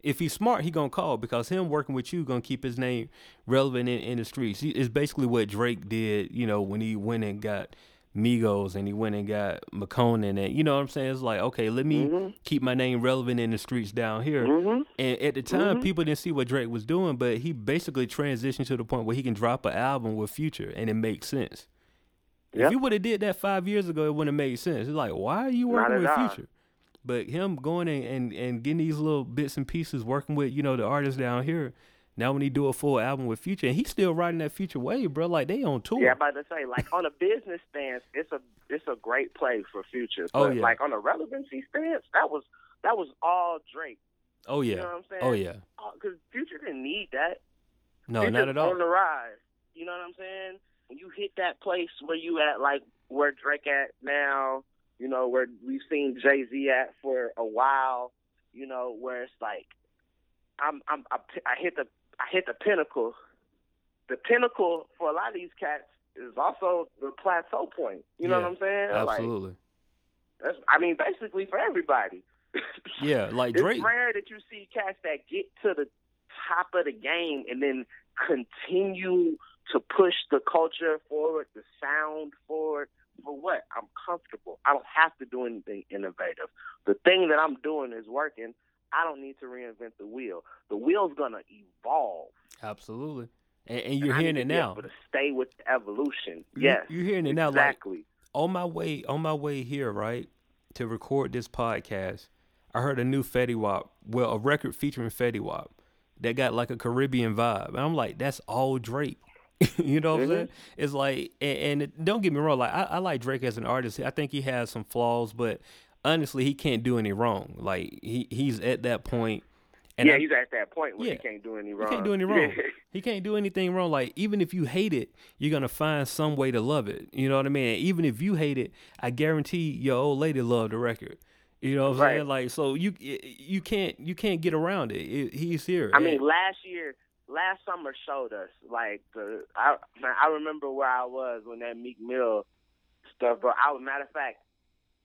Speaker 1: If he's smart, he gonna call because him working with you gonna keep his name relevant in, in the streets. He- It's basically what Drake did, you know, when he went and got Migos and he went and got Makonnen. you know what I'm saying? It's like, okay, let me
Speaker 2: Mhm.
Speaker 1: keep my name relevant in the streets down here.
Speaker 2: hmm
Speaker 1: And at the time,
Speaker 2: Mhm.
Speaker 1: people didn't see what Drake was doing, but he basically transitioned to the point where he can drop an album with Future, and it makes sense.
Speaker 2: Yeah.
Speaker 1: If you would have did that five years ago, it wouldn't have made sense. It's like, why are you working with
Speaker 2: all.
Speaker 1: Future? But him going and, and, and getting these little bits and pieces, working with you know the artists down here. Now when he do a full album with Future, and he's still riding that Future wave, bro. Like they on tour.
Speaker 2: Yeah, I'm about to say, like on a business stance, it's a it's a great play for future.
Speaker 1: Oh, yeah.
Speaker 2: like on a relevancy stance, that was that was all Drake.
Speaker 1: oh yeah.
Speaker 2: You know what I'm saying?
Speaker 1: oh yeah.
Speaker 2: Oh, because Future didn't need that.
Speaker 1: No,
Speaker 2: Future's
Speaker 1: not at all.
Speaker 2: On the rise. You know what I'm saying? When you hit that place where you at, like where Drake at now, you know where we've seen Jay Z at for a while. You know where it's like, I'm I'm I, I hit the I hit the pinnacle. The pinnacle for a lot of these cats is also the plateau point. You know
Speaker 1: Yeah,
Speaker 2: what I'm saying? Like
Speaker 1: Absolutely.
Speaker 2: that's I mean basically for everybody.
Speaker 1: yeah, like
Speaker 2: It's rare that you see cats that get to the top of the game and then continue to push the culture forward, the sound forward. For what? I'm comfortable. I don't have to do anything innovative. The thing that I'm doing is working. I don't need to reinvent the wheel. The wheel's gonna evolve.
Speaker 1: Absolutely. And, and
Speaker 2: and
Speaker 1: you're
Speaker 2: I
Speaker 1: hearing it now.
Speaker 2: to stay with the evolution.
Speaker 1: You-
Speaker 2: Yes,
Speaker 1: you're hearing it now, like-
Speaker 2: Exactly.
Speaker 1: on my way on my way here, right? to record this podcast, I heard a new Fetty Wap, well, a record featuring Fetty Wap that got like a Caribbean vibe. And I'm like, that's all Drake. you know what I'm mm-hmm. saying? It's like, and, and it, don't get me wrong, like I, I like Drake as an artist. I think he has some flaws, but honestly, he can't do any wrong. Like he he's at that point.
Speaker 2: And yeah, I, he's at that point where yeah, he can't do any wrong.
Speaker 1: He can't do any wrong. he can't do anything wrong. Like even if you hate it, you're gonna find some way to love it. You know what I mean? And even if you hate it, I guarantee your old lady loved the record. You know what I'm right. saying? Like so you you can't you can't get around it. it he's here.
Speaker 2: I mean, last year, last summer showed us like the I man, I remember where I was when that Meek Mill stuff. But I matter of fact,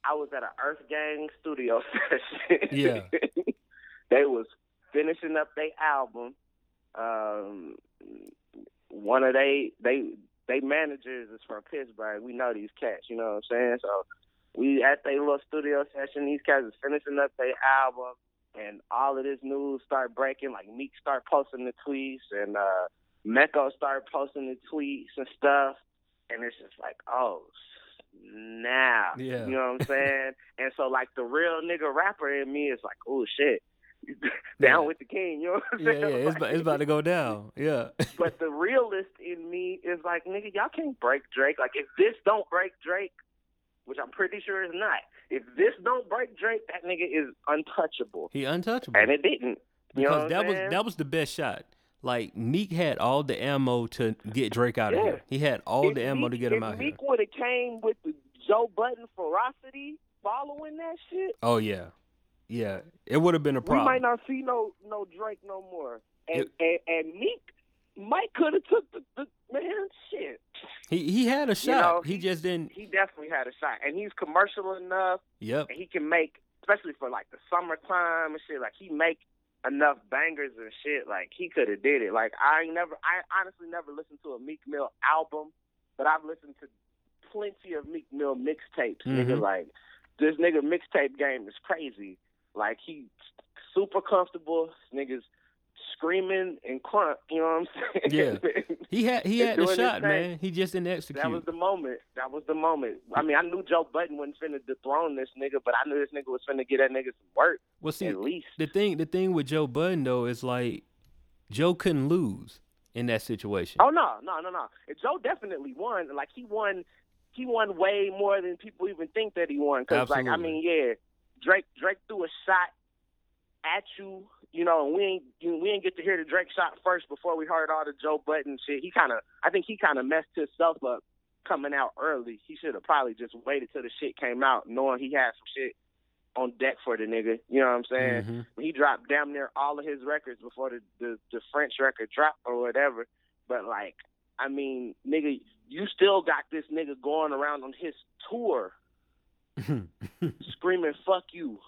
Speaker 2: I was at an EarthGang studio session.
Speaker 1: Yeah,
Speaker 2: they was finishing up their album. Um, one of they they they managers is from Pittsburgh. We know these cats, you know what I'm saying? So we at their little studio session. These cats is finishing up their album, and all of this news start breaking. Like Meek start posting the tweets, and uh Mecco start posting the tweets and stuff. And it's just like, oh snap,
Speaker 1: yeah.
Speaker 2: you know what I'm saying? and so like the real nigga rapper in me is like, oh shit. down yeah. with the king, you know what I'm saying?
Speaker 1: Yeah, yeah, it's, about, it's about to go down. Yeah.
Speaker 2: but the realist in me is like, nigga, y'all can't break Drake. Like, if this don't break Drake, which I'm pretty sure is not. If this don't break Drake, that nigga is untouchable.
Speaker 1: He untouchable,
Speaker 2: and it didn't.
Speaker 1: You
Speaker 2: because
Speaker 1: that
Speaker 2: was
Speaker 1: that was the best shot. Like Meek had all the ammo to get Drake out of here. He had all
Speaker 2: if
Speaker 1: the ammo
Speaker 2: Meek,
Speaker 1: to get him out
Speaker 2: Meek
Speaker 1: here.
Speaker 2: Meek would have came with the Joe Budden ferocity following that shit.
Speaker 1: Oh yeah, yeah. It would have been a problem.
Speaker 2: We might not see no no Drake no more. And it, and, and Meek Mike could have took the, the man shit.
Speaker 1: He he had a shot. You know, he, he, just didn't.
Speaker 2: He definitely had a shot, and he's commercial enough.
Speaker 1: Yep.
Speaker 2: And he can make, especially for like the summertime and shit. Like he make enough bangers and shit. Like he could have did it. Like I never, I honestly never listened to a Meek Mill album, but I've listened to plenty of Meek Mill mixtapes. Mm-hmm. Nigga, like this nigga mixtape game is crazy. Like he super comfortable. Niggas screaming and crunk. You know what I'm
Speaker 1: saying? Yeah, he had he had the shot, man. He just didn't execute.
Speaker 2: That was the moment. That was the moment. I mean, I knew Joe Budden wasn't finna dethrone this nigga, but I knew this nigga was finna get that nigga some work.
Speaker 1: Well, see,
Speaker 2: at least
Speaker 1: the thing the thing with Joe Budden though is like Joe couldn't lose in that situation.
Speaker 2: Oh no, no, no, no. Joe definitely won. Like he won. He won way more than people even think that he won. Because like I mean, yeah, Drake Drake threw a shot at you you know, and we ain't we ain't get to hear the Drake shot first before we heard all the Joe Budden shit. He kind of, I think he kind of messed himself up coming out early. He should have probably just waited till the shit came out, knowing he had some shit on deck for the nigga. You know what I'm saying?
Speaker 1: Mm-hmm.
Speaker 2: He dropped damn near all of his records before the, the the French record dropped or whatever. But like, I mean, nigga, you still got this nigga going around on his tour, screaming "fuck you."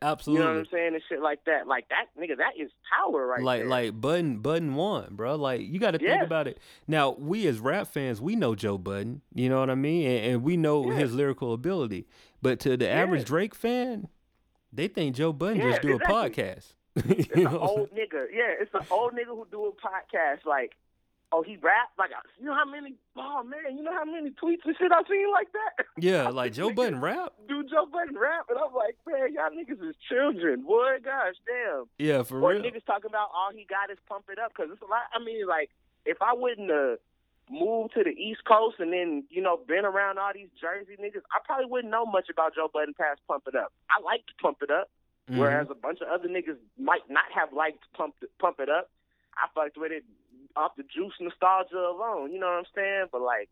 Speaker 1: Absolutely.
Speaker 2: You know what I'm saying? And shit like that. Like that nigga, that is power right
Speaker 1: like,
Speaker 2: there.
Speaker 1: Like Budden Budden won, bro. Like you gotta think
Speaker 2: yeah.
Speaker 1: about it. Now, we as rap fans, we know Joe Budden, you know what I mean? And, and we know
Speaker 2: yeah.
Speaker 1: his lyrical ability. But to the
Speaker 2: yeah.
Speaker 1: average Drake fan, they think Joe Budden just do
Speaker 2: exactly.
Speaker 1: a podcast.
Speaker 2: it's an old nigga. Yeah, it's an old nigga who do a podcast. Like oh, he rap like you know how many oh man, you know how many tweets and shit I've seen like that.
Speaker 1: Yeah, like Joe Budden rap.
Speaker 2: Dude, Joe Budden rap, and I'm like, man, y'all niggas is children, boy. Gosh, damn.
Speaker 1: Yeah, for
Speaker 2: or
Speaker 1: real.
Speaker 2: niggas talking about all he got is pump it up because it's a lot. I mean, like if I wouldn't have moved to the East Coast and then you know been around all these Jersey niggas, I probably wouldn't know much about Joe Budden past pump it up. I liked pump it up.
Speaker 1: Mm-hmm.
Speaker 2: Whereas a bunch of other niggas might not have liked pump pump it up. I fucked with it off the juice nostalgia alone. You know what I'm saying? But like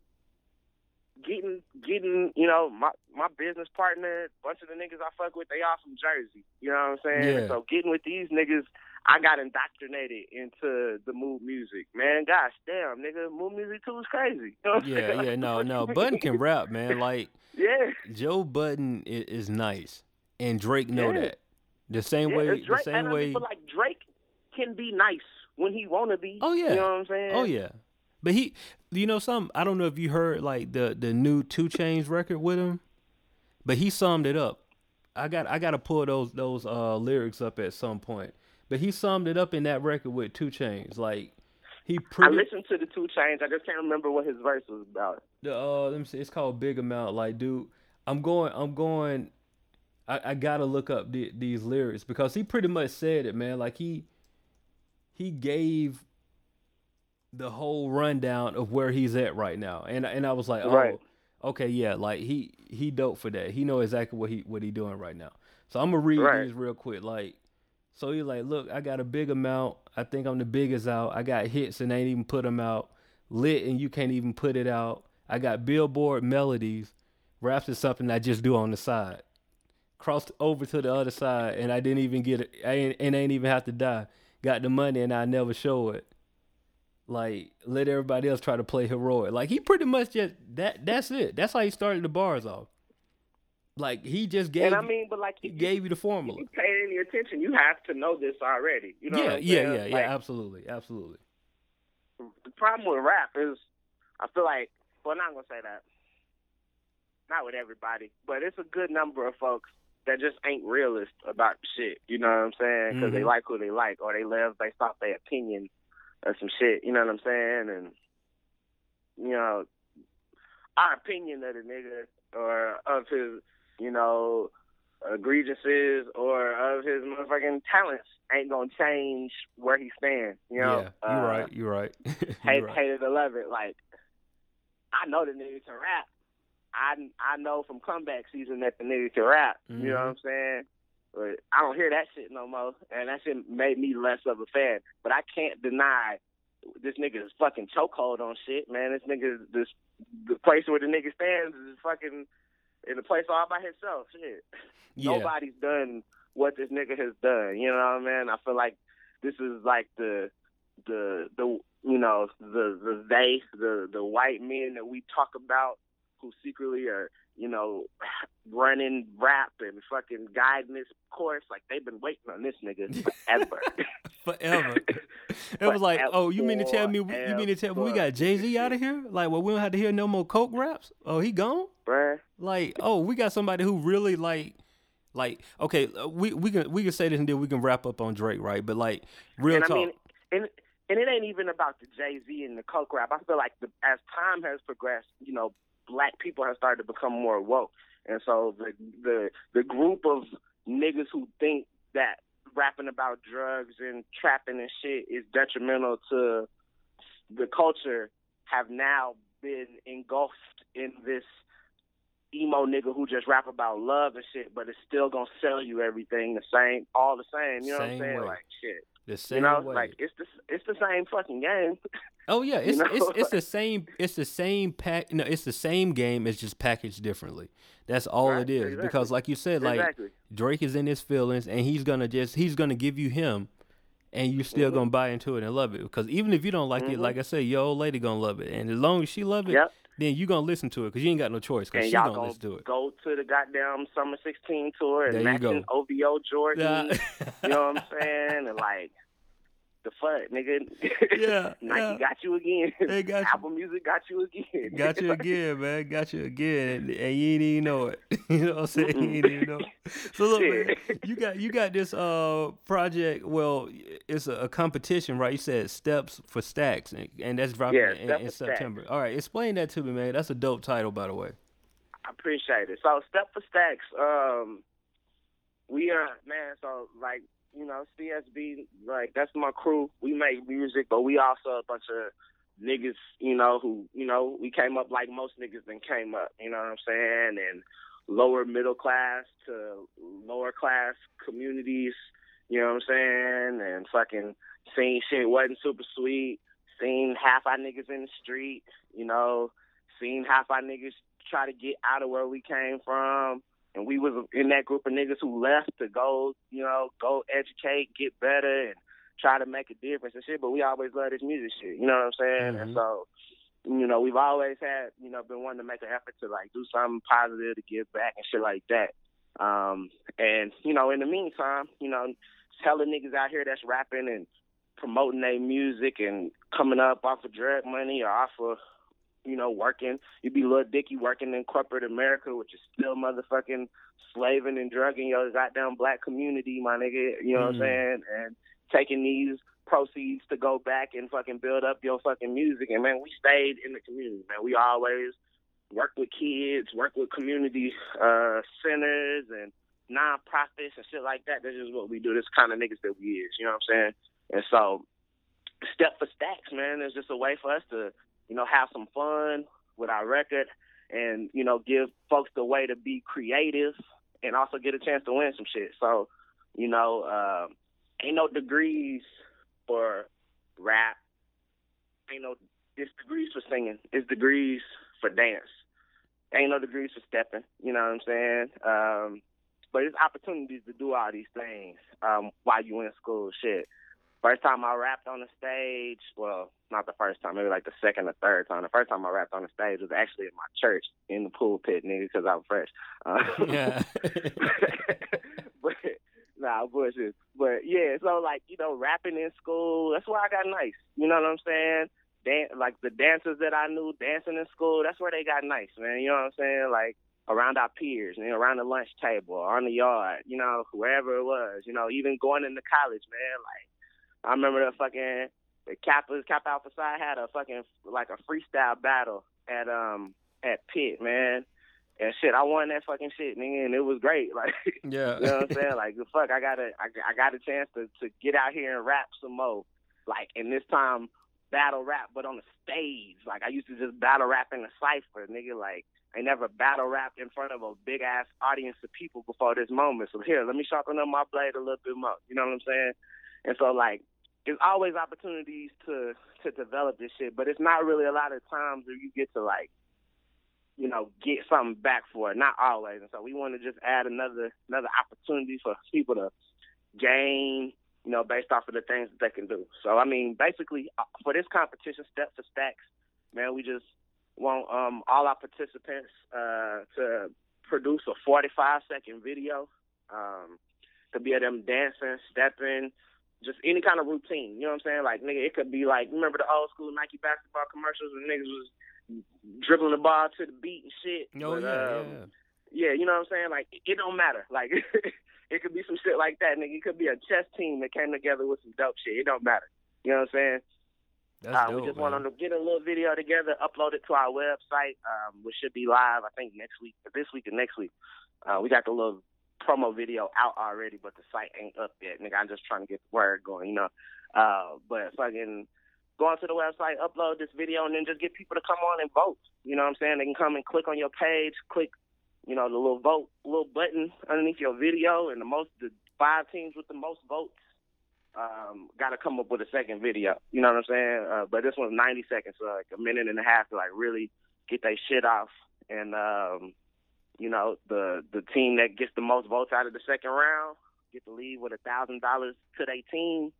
Speaker 2: getting getting you know my my business partner, bunch of the niggas I fuck with, they all from Jersey. You know what I'm saying?
Speaker 1: Yeah.
Speaker 2: So getting with these niggas, I got indoctrinated into the Mood Muzik. Man, gosh damn, nigga, Mood Muzik too is crazy. You know
Speaker 1: yeah, yeah, no, no. Budden can rap, man. Like
Speaker 2: yeah,
Speaker 1: Joe Budden is, is nice, and Drake know
Speaker 2: yeah.
Speaker 1: that. The same
Speaker 2: yeah,
Speaker 1: way,
Speaker 2: Drake,
Speaker 1: the same way.
Speaker 2: like Drake can be nice when he wanna be.
Speaker 1: Oh yeah.
Speaker 2: You know what I'm saying?
Speaker 1: Oh yeah. But he, you know, some I don't know if you heard like the the new 2 Chainz record with him, but he summed it up. I got I got to pull those those uh lyrics up at some point. But he summed it up in that record with 2 Chainz. Like he pretty.
Speaker 2: I listened to the 2 Chainz. I just can't remember what his verse was about.
Speaker 1: The uh, let me see. It's called Big Amount. Like, dude, I'm going. I'm going. I, I gotta look up the, these lyrics because he pretty much said it, man. Like he he gave the whole rundown of where he's at right now, and and I was like, oh,
Speaker 2: Right.
Speaker 1: okay, yeah, like he he dope for that. He know exactly what he what he doing right now. So I'm gonna read
Speaker 2: Right.
Speaker 1: these real quick. Like, so he's like, look, I got a big amount. I think I'm the biggest out. I got hits and ain't even put them out. Lit and you can't even put it out. I got Billboard melodies. Raps is something I just do on the side. Crossed over to the other side and I didn't even get it. I ain't, and ain't even have to die. Got the money and I never show it. Like let everybody else try to play heroic. Like he pretty much just that. That's it. That's how he started the bars off. Like he just gave.
Speaker 2: and I mean, but like
Speaker 1: he gave you the formula.
Speaker 2: you pay any attention, you have to know this already. You know
Speaker 1: yeah, yeah, yeah, yeah. Absolutely, absolutely.
Speaker 2: the problem with rap is I feel like well I'm not gonna say that. Not with everybody, but it's a good number of folks that just ain't realist about shit. You know what I'm saying? Because they
Speaker 1: Mhm.
Speaker 2: like who they like, or they live based off their opinion or some shit. You know what I'm saying? And you know, our opinion of the nigga or of his, you know, egregiouses or of his motherfucking talents ain't gonna change where he stands. You know?
Speaker 1: yeah, you're
Speaker 2: Uh,
Speaker 1: right. You're right.
Speaker 2: hate,
Speaker 1: you're right.
Speaker 2: hate it or love it. Like, I know the nigga can rap. I I know from comeback season that the nigga can rap. You know what mm-hmm. I'm saying? But I don't hear that shit no more, and that shit made me less of a fan. But I can't deny this nigga's fucking chokehold on shit, man. This nigga, this the place where the nigga stands is fucking in a place all by himself. Shit
Speaker 1: Yeah.
Speaker 2: nobody's done what this nigga has done. You know what I mean? I feel like this is like the the the you know the the they the the white men that we talk about who secretly are you know running rap and fucking guiding this course. Like they've been waiting on this nigga forever.
Speaker 1: Forever. It was like, oh, you mean to tell me? You mean to tell me we got Jay Z out of here? Like, well, we don't have to hear no more coke raps. Oh, he gone?
Speaker 2: Bruh.
Speaker 1: Like, oh, we got somebody who really like, like, okay, uh, we we can we can say this and then we can wrap up on Drake, right? But like, real
Speaker 2: and
Speaker 1: talk.
Speaker 2: I mean, and and it ain't even about the Jay Z and the coke rap. I feel like the, as time has progressed, you know, black people have started to become more woke, and so the the the group of niggas who think that rapping about drugs and trapping and shit is detrimental to the culture have now been engulfed in this emo nigga who just rap about love and shit, but it's still gonna sell you everything the same, all the same. You know
Speaker 1: Same
Speaker 2: what I'm saying?
Speaker 1: way.
Speaker 2: Like shit.
Speaker 1: The same
Speaker 2: You know,
Speaker 1: way.
Speaker 2: like it's the it's the same fucking game.
Speaker 1: oh yeah, it's
Speaker 2: know?
Speaker 1: it's it's the same. It's the same pack. No, it's the same game. It's just packaged differently. That's all
Speaker 2: Right,
Speaker 1: it is.
Speaker 2: exactly.
Speaker 1: Because, like you said, like
Speaker 2: exactly.
Speaker 1: Drake is in his feelings, and he's gonna just he's gonna give you him, and you still
Speaker 2: Mhm.
Speaker 1: gonna buy into it and love it. Because even if you don't like it,
Speaker 2: Mhm.
Speaker 1: like I said, your old lady gonna love it, and as long as she love it,
Speaker 2: Yep.
Speaker 1: Then you gonna listen to it because you ain't got no choice. Because
Speaker 2: And
Speaker 1: she
Speaker 2: y'all
Speaker 1: gonna listen to it.
Speaker 2: go to the goddamn Summer 16 tour and
Speaker 1: There you
Speaker 2: matching OVO Jordan. You know what I'm saying? And like the fuck, nigga.
Speaker 1: Yeah,
Speaker 2: Nike
Speaker 1: yeah.
Speaker 2: got you again.
Speaker 1: They got you.
Speaker 2: Apple Music got you again.
Speaker 1: Got you again, man. Got you again, and, and you ain't even know it. you know what I'm saying? You ain't even know. It. So look, man, you got you got this uh project. Well, it's a, a competition, right? You said Steps for Stacks, and, and that's dropping
Speaker 2: Yeah,
Speaker 1: in, in
Speaker 2: for Stacks.
Speaker 1: September. All right, explain that to me, man. That's a dope title, by the way.
Speaker 2: I appreciate it. So step for stacks. Um, we are man. So like you know, CSB like that's my crew. We make music, but we also a bunch of niggas. You know who you know we came up like most niggas then came up. You know what I'm saying? And lower middle class to lower class communities. You know what I'm saying? And fucking seen shit wasn't super sweet. Seen half our niggas in the street. You know, seen half our niggas try to get out of where we came from. And we was in that group of niggas who left to go, you know, go educate, get better, and try to make a difference and shit. But we always love this music shit, you know what I'm saying? And
Speaker 1: Mhm.
Speaker 2: so, you know, we've always had, you know, been wanting to make an effort to like do something positive to give back and shit like that. Um, and you know, in the meantime, you know, telling niggas out here that's rapping and promoting their music and coming up off of drug money or off of you know, working. You'd be Lil Dicky working in corporate America, which is still motherfucking slaving and drugging your goddamn black community, my nigga. You know what I'm
Speaker 1: Mm.
Speaker 2: saying? And taking these proceeds to go back and fucking build up your fucking music. And man, we stayed in the community, man. We always worked with kids, worked with community uh centers and non-profits and shit like that. This is what we do. This kind of niggas that we is. You know what I'm saying? And so, step for stacks, man. It's just a way for us to, you know, have some fun with our record, and you know, give folks the way to be creative, and also get a chance to win some shit. So, you know, uh, ain't no degrees for rap. Ain't no it's degrees for singing. It's degrees for dance. Ain't no degrees for stepping. You know what I'm saying? Um, but it's opportunities to do all these things um, while you in school. Shit. First time I rapped on the stage, well, not the first time, maybe like the second or third time. The first time I rapped on the stage was actually in my church in the pulpit, nigga, because I'm fresh. Uh, yeah. but nah, bullshit. But yeah, so like you know, rapping in school, that's why I got nice. You know what I'm saying? Dan- like the dancers that I knew dancing in school, that's where they got nice, man. You know what I'm saying? Like around our peers, you know, around the lunch table, on the yard, you know, wherever it was, you know, even going into college, man. Like I remember the fucking the Kappa Kappa Alpha Psi had a fucking like a freestyle battle at um at Pitt, man. And shit, I won that fucking shit, nigga, and it was great. Like,
Speaker 1: yeah,
Speaker 2: you know what I'm saying? Like, fuck, I got a, I, I got a chance to to get out here and rap some more. Like, and this time battle rap, but on the stage. Like, I used to just battle rap in a cipher, nigga. Like, I never battle rapped in front of a big ass audience of people before this moment. So here, let me sharpen up my blade a little bit more. You know what I'm saying? And so like there's always opportunities to to develop this shit, but it's not really a lot of times where you get to like, you know, get something back for it. Not always. And so we want to just add another another opportunity for people to gain, you know, based off of the things that they can do. So I mean, basically uh, for this competition, step for stacks, man, we just want um, all our participants uh, to produce a 45 second video. Um, to be of them dancing, stepping, just any kind of routine. You know what I'm saying? Like nigga, it could be like remember the old school Nike basketball commercials when niggas was dribbling the ball to the beat and shit.
Speaker 1: Oh but, yeah, um, yeah.
Speaker 2: Yeah, you know what I'm saying? Like it don't matter. Like it could be some shit like that, nigga. It could be a chess team that came together with some dope shit. It don't matter. You know what I'm saying?
Speaker 1: That's uh,
Speaker 2: dope,
Speaker 1: we
Speaker 2: just want to get a little video together, upload it to our website, um, which should be live, I think, next week, this week and next week. Uh, we got the little promo video out already, but the site ain't up yet. Nigga, I'm just trying to get the word going, you know. Uh, but fucking go onto the website, upload this video, and then just get people to come on and vote. You know what I'm saying? They can come and click on your page, click, you know, the little vote, little button underneath your video, and the most, the five teams with the most votes um, got to come up with a second video. You know what I'm saying? Uh, but this one's 90 seconds, so like a minute and a half to like really get their shit off. And um, you know, the the team that gets the most votes out of the second round get to leave with a thousand dollars to their team,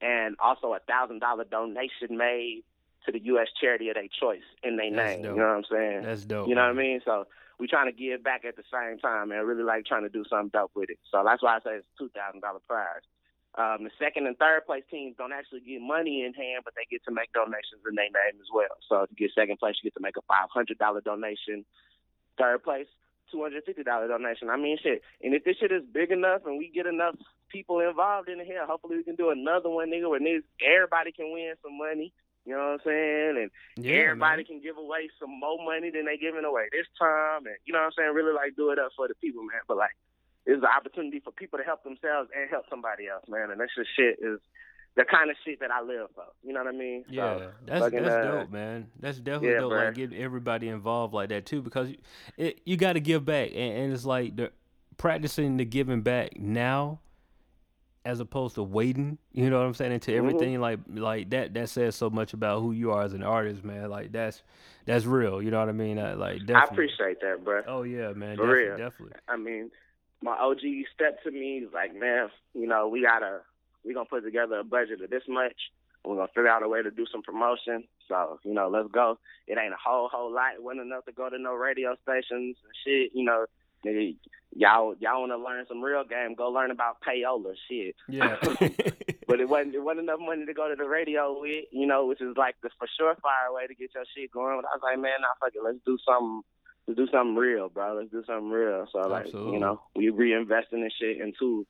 Speaker 2: and also a thousand dollar donation made to the U.S. charity of their choice in their name.
Speaker 1: Dope.
Speaker 2: You know what I'm saying?
Speaker 1: That's dope.
Speaker 2: You know
Speaker 1: man.
Speaker 2: what I mean? So we trying to give back at the same time, and really like trying to do something dope with it. So that's why I say it's two thousand dollar prize. Um, the second and third place teams don't actually get money in hand, but they get to make donations in their name as well. So if you get second place, you get to make a five hundred dollar donation. Third place, two hundred fifty dollar donation. I mean, shit. And if this shit is big enough and we get enough people involved in it here, hopefully we can do another one, nigga, where niggas, everybody can win some money. You know what I'm saying? And
Speaker 1: Yeah,
Speaker 2: everybody
Speaker 1: man.
Speaker 2: can give away some more money than they giving away this time. And you know what I'm saying? Really like do it up for the people, man. But like, it's an opportunity for people to help themselves and help somebody else, man. And that's just shit is the kind of shit that I live for. You know what I mean?
Speaker 1: Yeah,
Speaker 2: So,
Speaker 1: that's
Speaker 2: fucking,
Speaker 1: that's
Speaker 2: uh,
Speaker 1: dope, man. That's definitely
Speaker 2: yeah,
Speaker 1: dope.
Speaker 2: bruh.
Speaker 1: Like get everybody involved like that too, because it, you got to give back, and, and it's like the practicing the giving back now, as opposed to waiting. You know what I'm saying? Into
Speaker 2: Mhm.
Speaker 1: everything like like that. That says so much about who you are as an artist, man. Like that's that's real. You know what I mean? Uh, like definitely.
Speaker 2: I appreciate that, bro.
Speaker 1: Oh yeah, man.
Speaker 2: For
Speaker 1: definitely,
Speaker 2: real.
Speaker 1: definitely.
Speaker 2: I mean, my OG stepped to me he's like, man, you know, we gotta we gonna put together a budget of this much. We're gonna figure out a way to do some promotion. So, you know, let's go. It ain't a whole whole lot. It wasn't enough to go to no radio stations and shit. You know, nigga, y'all y'all wanna learn some real game? Go learn about payola shit.
Speaker 1: Yeah.
Speaker 2: But it wasn't it wasn't enough money to go to the radio with, you know, which is like the for sure fire way to get your shit going. But I was like, man, nah, fuck it, let's do something let's do something real, bro. Let's do something real. So like,
Speaker 1: Absolutely.
Speaker 2: you know, we reinvest in this shit into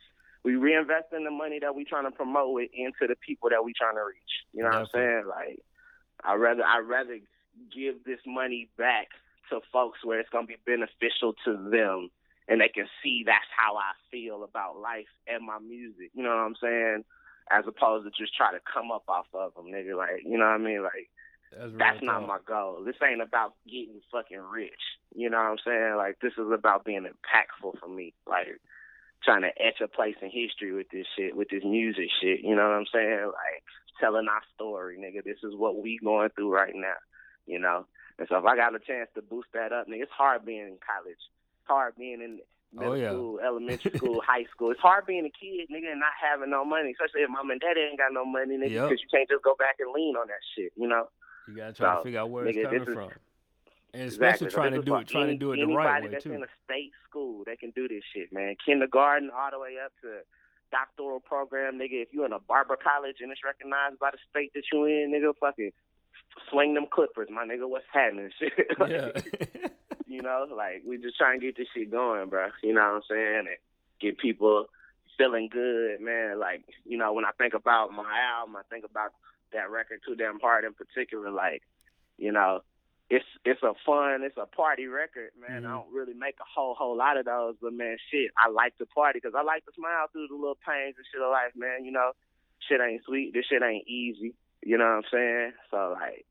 Speaker 2: we reinvest in the money that we trying to promote it into the people that we trying to reach. You know what I'm saying? Like I rather I rather give this money back to folks where it's gonna be beneficial to them and they can see that's how I feel about life and my music. You know what I'm saying? As opposed to just try to come up off of them, nigga. Like, you know what I mean? Like, that's, that's not my goal. This ain't about getting fucking rich. You know what I'm saying? Like, this is about being impactful for me. Like, trying to etch a place in history with this shit, with this music shit. You know what I'm saying? Like, telling our story, nigga. This is what we going through right now. You know? And so if I got a chance to boost that up, nigga, it's hard being in college. It's hard being in oh, middle oh, yeah. school, elementary school, high school. It's hard being a kid, nigga, and not having no money, especially if mom and daddy ain't got no money, nigga, because yep. you can't just go back and lean on that shit, you know.
Speaker 1: You gotta try so, to figure out where nigga, it's coming from. And especially exactly. trying so to do it, trying any, to do it the right way
Speaker 2: that's
Speaker 1: too.
Speaker 2: in a state school, they can do this shit, man. Kindergarten all the way up to doctoral program, nigga. If you're in a barber college and it's recognized by the state that you in, nigga, fucking swing them clippers, my nigga. What's happening? Shit. like, you know, like we just trying to get this shit going, bro. You know what I'm saying? And get people feeling good, man. Like, you know, when I think about my album, I think about that record Too Damn Hard in particular, like, you know, it's it's a fun, it's a party record, man. Mm-hmm. I don't really make a whole whole lot of those, but man, shit, I like to party because I like to smile through the little pains and shit of life, man. You know, shit ain't sweet, this shit ain't easy. You know what I'm saying? So like,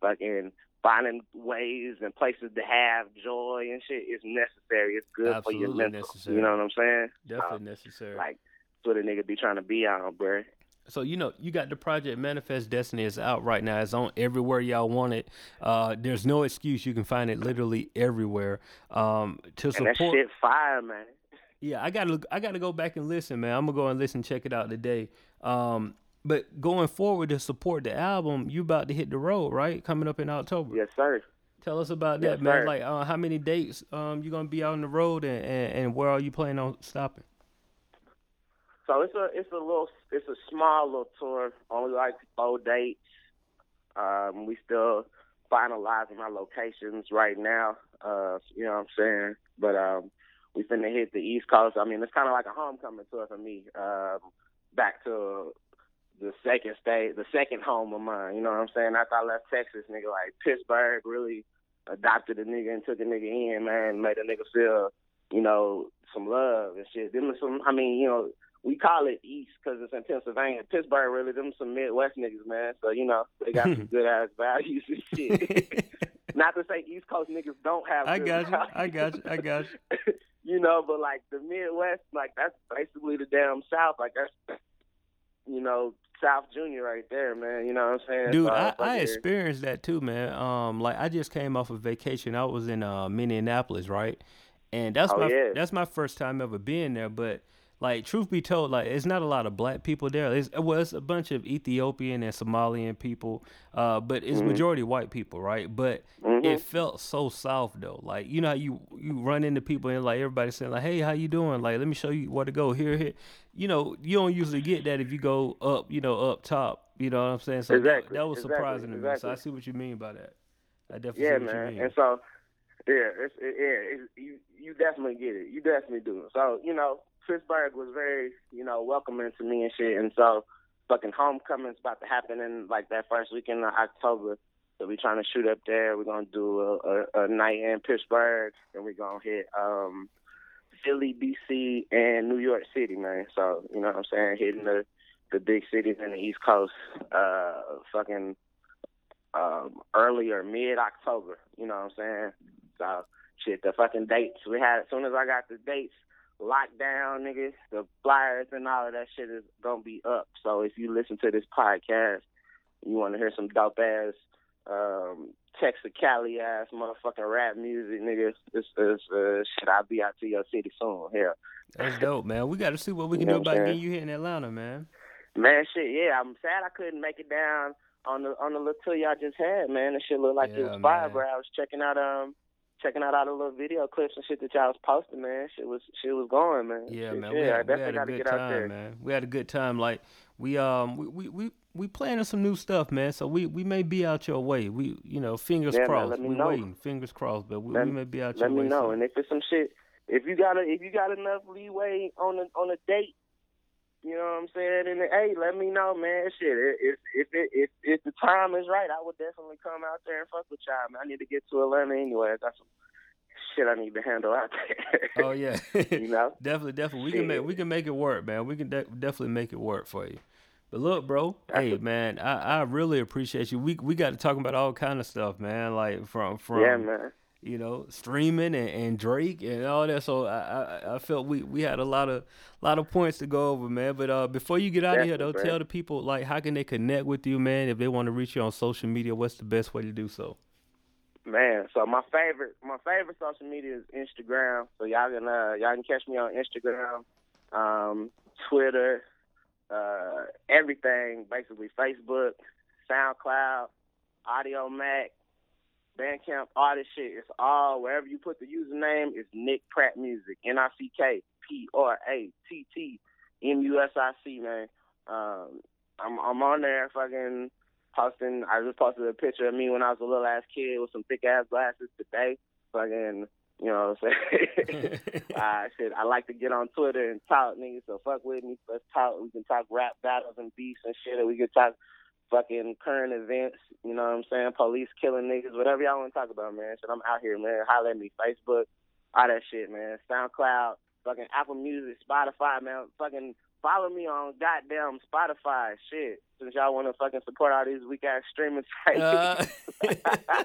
Speaker 2: fucking finding ways and places to have joy and shit is necessary. It's good
Speaker 1: Absolutely
Speaker 2: for your mental.
Speaker 1: Necessary.
Speaker 2: You know what I'm saying?
Speaker 1: Definitely necessary.
Speaker 2: Like, that's what a nigga be trying to be on, bro.
Speaker 1: So you know, you got the project Manifest Destiny is out right now. It's on everywhere y'all want it. Uh, there's no excuse. You can find it literally everywhere. Um, to support.
Speaker 2: And that shit fire, man.
Speaker 1: Yeah, I gotta I gotta go back and listen, man. I'm gonna go and listen, check it out today. Um, but going forward to support the album, you about to hit the road, right? Coming up in October.
Speaker 2: Yes, sir.
Speaker 1: Tell us about yes, that, man. Sir. Like, uh, how many dates um you gonna be out on the road, and, and, and where are you planning on stopping?
Speaker 2: So it's a it's a little it's a small little tour, only like four dates. Um, we still finalizing our locations right now. Uh, you know what I'm saying? But um, we finna hit the East Coast. I mean, it's kind of like a homecoming tour for me. Um, back to the second state, the second home of mine. You know what I'm saying? After I left Texas, nigga, like Pittsburgh really adopted a nigga and took a nigga in, man, made a nigga feel, you know, some love and shit. Them some, I mean, you know, we call it East because it's in Pennsylvania. Pittsburgh, really, them some Midwest niggas, man. So you know, they got some good ass values and shit. Not to say East Coast niggas don't have.
Speaker 1: I got you. I got you. I got
Speaker 2: you. you know, but like the Midwest, like that's basically the damn South. Like that's, you know, South Junior right there, man. You know what I'm saying?
Speaker 1: Dude, so I, I experienced that too, man. Um, like I just came off a vacation. I was in uh Minneapolis, right? And that's
Speaker 2: oh,
Speaker 1: my
Speaker 2: yeah.
Speaker 1: that's my first time ever being there. But like truth be told, like it's not a lot of black people there. It's well, it's a bunch of Ethiopian and Somalian people, uh, but it's mm-hmm. majority white people, right? But mm-hmm. it felt so soft though. Like you know how you you run into people and like everybody saying like, "Hey, how you doing?" Like, let me show you where to go. Here, here. You know, you don't usually get that if you go up, you know, up top. You know what I'm saying? So
Speaker 2: exactly.
Speaker 1: that, that was
Speaker 2: exactly.
Speaker 1: surprising
Speaker 2: to exactly.
Speaker 1: me. So I see what you mean by that. I definitely see what you mean.
Speaker 2: yeah,
Speaker 1: man.
Speaker 2: And so yeah, it's, it, yeah, it's, you you definitely get it. You definitely do. So you know, Pittsburgh was very, you know, welcoming to me and shit. And so fucking homecoming's about to happen in like that first weekend of October. So we trying to shoot up there. We're gonna do a, a, a night in Pittsburgh, and we're gonna hit um Philly, DC, and New York City, man. So you know what I'm saying, hitting the the big cities in the East Coast, uh, fucking um, early or mid October. You know what I'm saying? So shit, the fucking dates we had. As soon as I got the dates, lockdown, niggas, the flyers and all of that shit is gonna be up. So if you listen to this podcast, you want to hear some dope ass um, Texas Cali ass motherfucking rap music, niggas. This is uh, shit. I'll be out to your city soon. Here.
Speaker 1: That's dope, man. We got to see what we can you know do about getting you here in Atlanta, man.
Speaker 2: Man, shit, yeah. I'm sad I couldn't make it down on the on the little tour y'all just had, man. That shit looked like yeah, it was fire, bro. I was checking out um checking out all the little video clips and shit that y'all was posting, man. Shit was shit was going, man.
Speaker 1: Yeah,
Speaker 2: shit,
Speaker 1: man.
Speaker 2: Yeah,
Speaker 1: we had,
Speaker 2: I definitely
Speaker 1: we had
Speaker 2: got to
Speaker 1: a
Speaker 2: get
Speaker 1: good
Speaker 2: out there.
Speaker 1: time, man. We had a good time. Like we um we we we, we planning some new stuff, man. So we, we may be out your way. We you know fingers
Speaker 2: Yeah, man,
Speaker 1: crossed.
Speaker 2: me
Speaker 1: we
Speaker 2: know.
Speaker 1: waiting, fingers crossed. But we,
Speaker 2: Let-
Speaker 1: we may be out your way.
Speaker 2: Let me
Speaker 1: way.
Speaker 2: know,
Speaker 1: soon.
Speaker 2: and if it's some shit, if you got a, if you got enough leeway on a on a date, you know what I'm saying? And hey, let me know, man. Shit, if if it if if the time is right, I would definitely come out there and fuck with y'all. Man, I need to get to Atlanta anyway. I got some shit I need to handle out there.
Speaker 1: oh yeah,
Speaker 2: you know,
Speaker 1: definitely, definitely. We shit. can make we can make it work, man. We can de- definitely make it work for you. But look, bro, hey man, I, I really appreciate you. We we got to talk about all kind of stuff, man. Like from from
Speaker 2: yeah, man.
Speaker 1: You know, streaming and, and Drake and all that. So I, I I felt we we had a lot of lot of points to go over, man. But uh, before you get out of here, though, tell the people like how can they connect with you, man? If they want to reach you on social media, what's the best way to do so?
Speaker 2: Man, so my favorite my favorite social media is Instagram. So y'all can uh, y'all can catch me on Instagram, um, Twitter, uh, everything basically Facebook, SoundCloud, Audiomack, Bandcamp, all this shit. It's all wherever you put the username. It's Nick Pratt Music. N I C K P R A T T M U S I C. Man, um, I'm I'm on there fucking posting. I just posted a picture of me when I was a little ass kid with some thick ass glasses today. Fucking you know what I'm saying? I said I like to get on Twitter and talk, niggas. So fuck with me. Let's talk. We can talk rap battles and beefs and shit. Or we can talk fucking current events. You know what I'm saying? Police killing niggas. Whatever y'all want to talk about, man. Shit, I'm out here, man. Holler at me. Facebook, all that shit, man. SoundCloud, fucking Apple Music, Spotify, man. Fucking follow me on goddamn Spotify. Shit, since y'all want to fucking support all these weak ass streaming sites. Uh.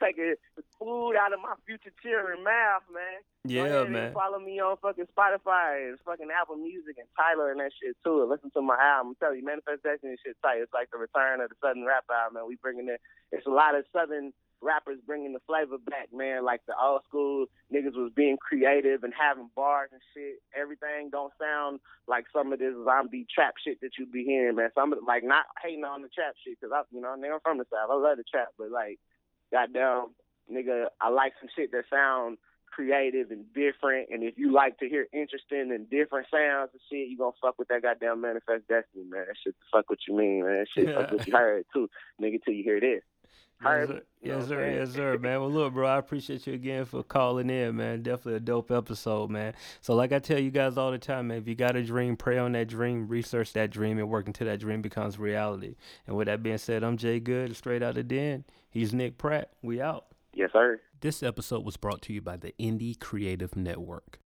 Speaker 2: taking food out of my future children mouth, man.
Speaker 1: Yeah, man.
Speaker 2: Follow me on fucking Spotify and fucking Apple Music and Tidal and that shit too. Listen to my album. I'm telling you, Manifestation shit tight. It's like the return of the Southern rap album, man. We bringing it. It's a lot of Southern rappers bringing the flavor back, man. Like the old school niggas was being creative and having bars and shit. Everything don't sound like some of this zombie trap shit that you be hearing, man. Some of like not hating on the trap shit because I, you know, I'm from the south. I love the trap, but like, goddamn, nigga, I like some shit that sound creative and different. And if you like to hear interesting and different sounds and shit, you gonna fuck with that goddamn manifest destiny, man. That shit fuck what you mean, man. That shit fuck what you heard too, nigga, till you hear this.
Speaker 1: Yes, sir. Yes, sir. Yes, sir, man. Well, look, bro, I appreciate you again for calling in, man. Definitely a dope episode, man. So, like I tell you guys all the time, man, if you got a dream, pray on that dream, research that dream, and work until that dream becomes reality. And with that being said, I'm Jay Good, straight out of Den. He's Nick Pratt. We out.
Speaker 2: Yes, sir.
Speaker 1: This episode was brought to you by the Indie Creative Network.